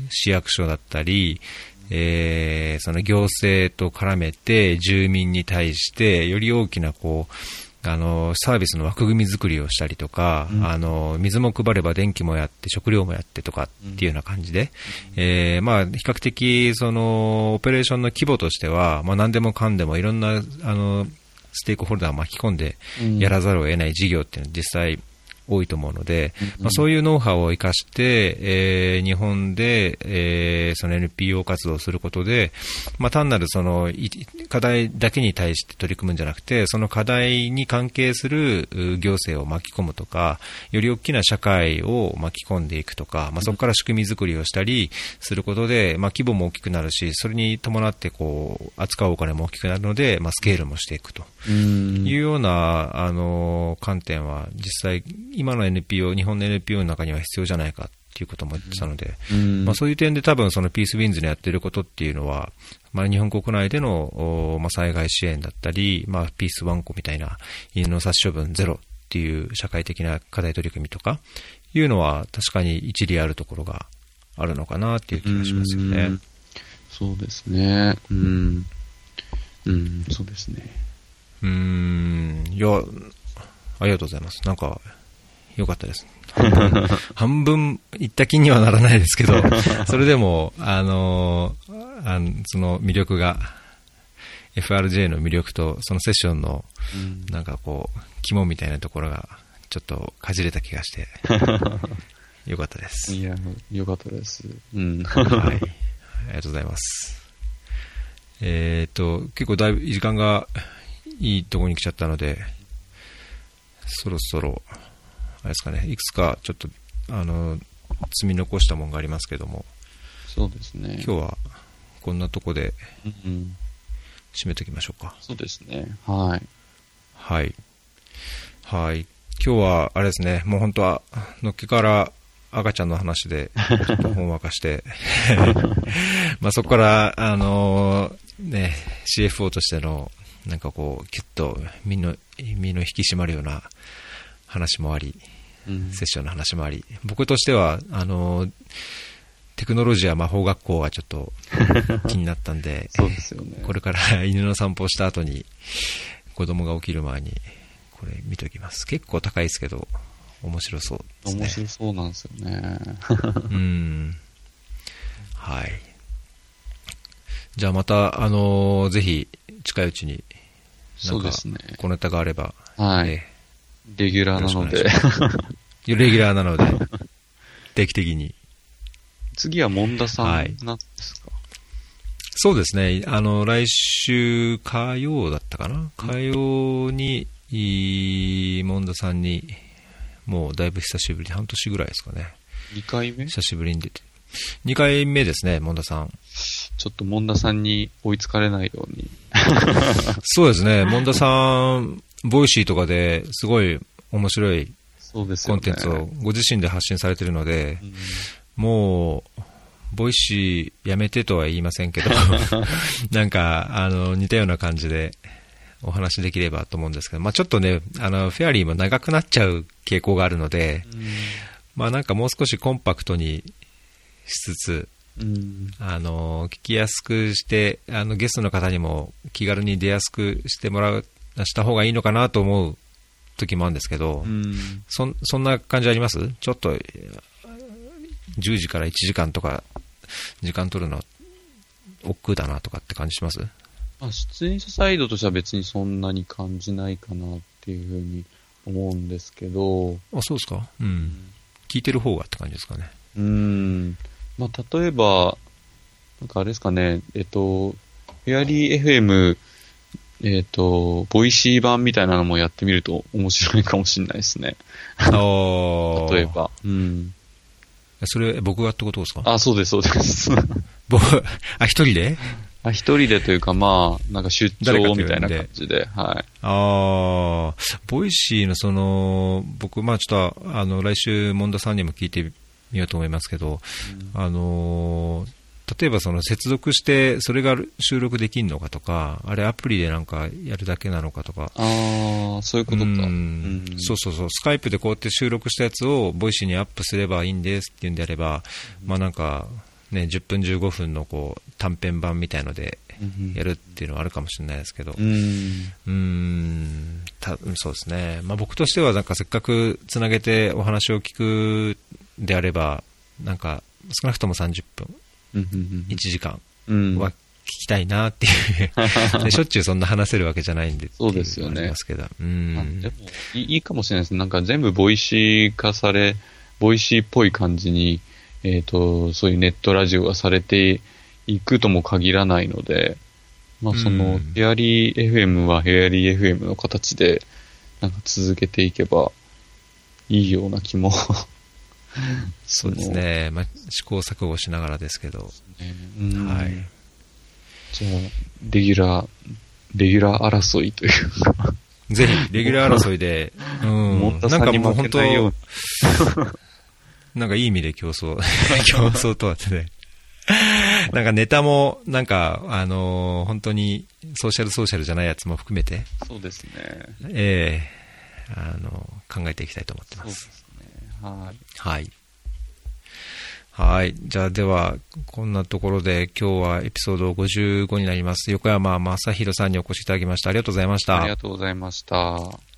市役所だったり、えーその行政と絡めて住民に対してより大きなこうあのサービスの枠組み作りをしたりとか、
うん。
あの水も配れば電気もやって食料もやってとかっていうような感じで、えーまあ、比較的そのオペレーションの規模としては、まあ、何でもかんでもいろんなあのステークホルダーを巻き込んで
うん。
やらざるを得ない事業っていうのは実際多いと思うので、
うん
まあ、そういうノウハウを生かして、えー日本で、えーその NPO 活動をすることで、まあ、単なるそのい課題だけに対して取り組むんじゃなくて、その課題に関係するう行政を巻き込むとか、より大きな社会を巻き込んでいくとか、まあ、そこから仕組み作りをしたりすることで、まあ、規模も大きくなるし、それに伴ってこう扱うお金も大きくなるので、まあ、スケールもしていくと。
うん
いうような、あの観点は実際、今の NPO、日本の NPO の中には必要じゃないかっていうことも言ってたので、
うん
まあ、そういう点で多分そのピースウィンズのやってることっていうのは、まあ、日本国内での、おまあ、災害支援だったり、まあ、ピースワンコみたいな犬の殺処分ゼロっていう社会的な課題取り組みとかいうのは確かに一理あるところがあるのかなっていう気がしますよね
うん。そうですね。うん。うん、そうですね。
うーん、いや、ありがとうございます。なんか、よかったです。半分、半分言った気にはならないですけど、それでも、あの、あのその魅力が、FRJ の魅力と、そのセッションの、
うん
なんかこう、肝みたいなところが、ちょっとかじれた気がして、よかったです。
いや、よかったです。うん。
はい。ありがとうございます。えっ、と、結構だいぶ時間がいいところに来ちゃったので、そろそろ、あれですかね、いくつかちょっと、あの、積み残したものがありますけども、
そうですね。
今日はこんなとこで
うん、
締めておきましょうか。
そうですね。はい。
はい。はい。今日は、あれですね、もう本当は、のっけから赤ちゃんの話で、ちょっとほんわかして、まあそこから、あのね、CFO としての、なんかこう、キュッと身の、身の引き締まるような話もあり、
うん
セッションの話もあり、僕としては、あのテクノロジーや魔法学校はちょっと 気になったんで、
でね。
これから 犬の散歩をした後に、子供が起きる前に、これ見ときます。結構高いですけど、面白そうですね。
面白そうなんですよね。
うん。はい。じゃあまた、あのーぜひ、近いうちに、なんか。小ネタがあれば、
はい。
え
レギュラーなので
レギュラーなので、定期的に。
次はモンダさ
はい
んなんですか、
そうですね、あの、来週火曜だったかな？火曜に、いいモンダさんに、もうだいぶ久しぶり、半年ぐらいですかね。
2回目？
久しぶりに出て。2回目ですね、モンダさん。
ちょっとモンダさんに追いつかれないように。
そうですね、モンダさん、 Voicy とかですごい面白い。コンテンツをご自身で発信されてるので
う、ん
もう、 Voicy やめてとは言いませんけど、なんか、あの、似たような感じでお話できればと思うんですけど、まあちょっとね、あの、フェアリーも長くなっちゃう傾向があるので、まあなんかもう少しコンパクトにしつつ、
うん。
あの、聞きやすくして、あの、ゲストの方にも気軽に出やすくしてもらう、した方がいいのかなと思う時もあるんですけど、
うん。
そんそんな感じあります？ちょっと、10時から1時間とか、時間取るの、億劫だなとかって感じします？
まあ、出演者サイドとしては別にそんなに感じないかなっていうふうに思うんですけど、
あ、そうですか？うん。聞いてる方がって感じですかね。
うん。まあ、例えば、なんかあれですかね、えっと、フェアリー FM、えっと、 Voicy 版みたいなのもやってみると面白いかもしれないですね。
ああ。
例え。ば。うん。
それ、僕がってことですか？
あ、そうです、そうです。
僕、あ、一人で？
あ一人でというか、まあ、なんか出張みたいな感じで、はい。
ああ、 Voicy のその、僕、まあちょっと、あの、来週、モンダさんにも聞いてみようと思いますけど、あのー例えばその接続してそれが収録できるのかとか、あれアプリでなんかやるだけなのかとか。
ああ、そういうことか。
うん。そうそうそう、スカイプでこうやって収録したやつを Voicy にアップすればいいんですっていうんであれば、まあなんか、ね、10分15分のこう短編版みたいのでやるっていうのはあるかもしれないですけど、
うん。
うん。たそうですね、まあ、僕としてはなんかせっかくつなげてお話を聞くであれば、なんか少なくとも30分、1時間。
うん。
は聞きたいなっていう、でしょっちゅうそんな話せるわけじゃないんで。
そうですよね。
ますけど、う
あ
ん
でもいいかもしれないです。なんか全部 Voicy 化され、 Voicy っぽい感じに、えっ、と、そういうネットラジオがされていくとも限らないので、まあその、
うん。
ヘアリー FM はヘアリー FM の形で、なんか続けていけばいいような気も。
そうですね、まあ、試行錯誤しながらですけど、
ね。うん
はい。
じゃあ、レギュラー、レギュラー争いというか、
ぜひ、レギュラー争いで、うん、なんかもう本当
けな
んかいい意味で競争、競争とはってね。なんかネタも、なんか、あのー本当にソーシャルソーシャルじゃないやつも含めて、
そうですね。
ええあの考えていきたいと思ってま。
す。はい。
はい。はい。じゃあ、では、こんなところで今日はエピソード55になります。横山正宏さんにお越しいただきました。ありがとうございました。
ありがとうございました。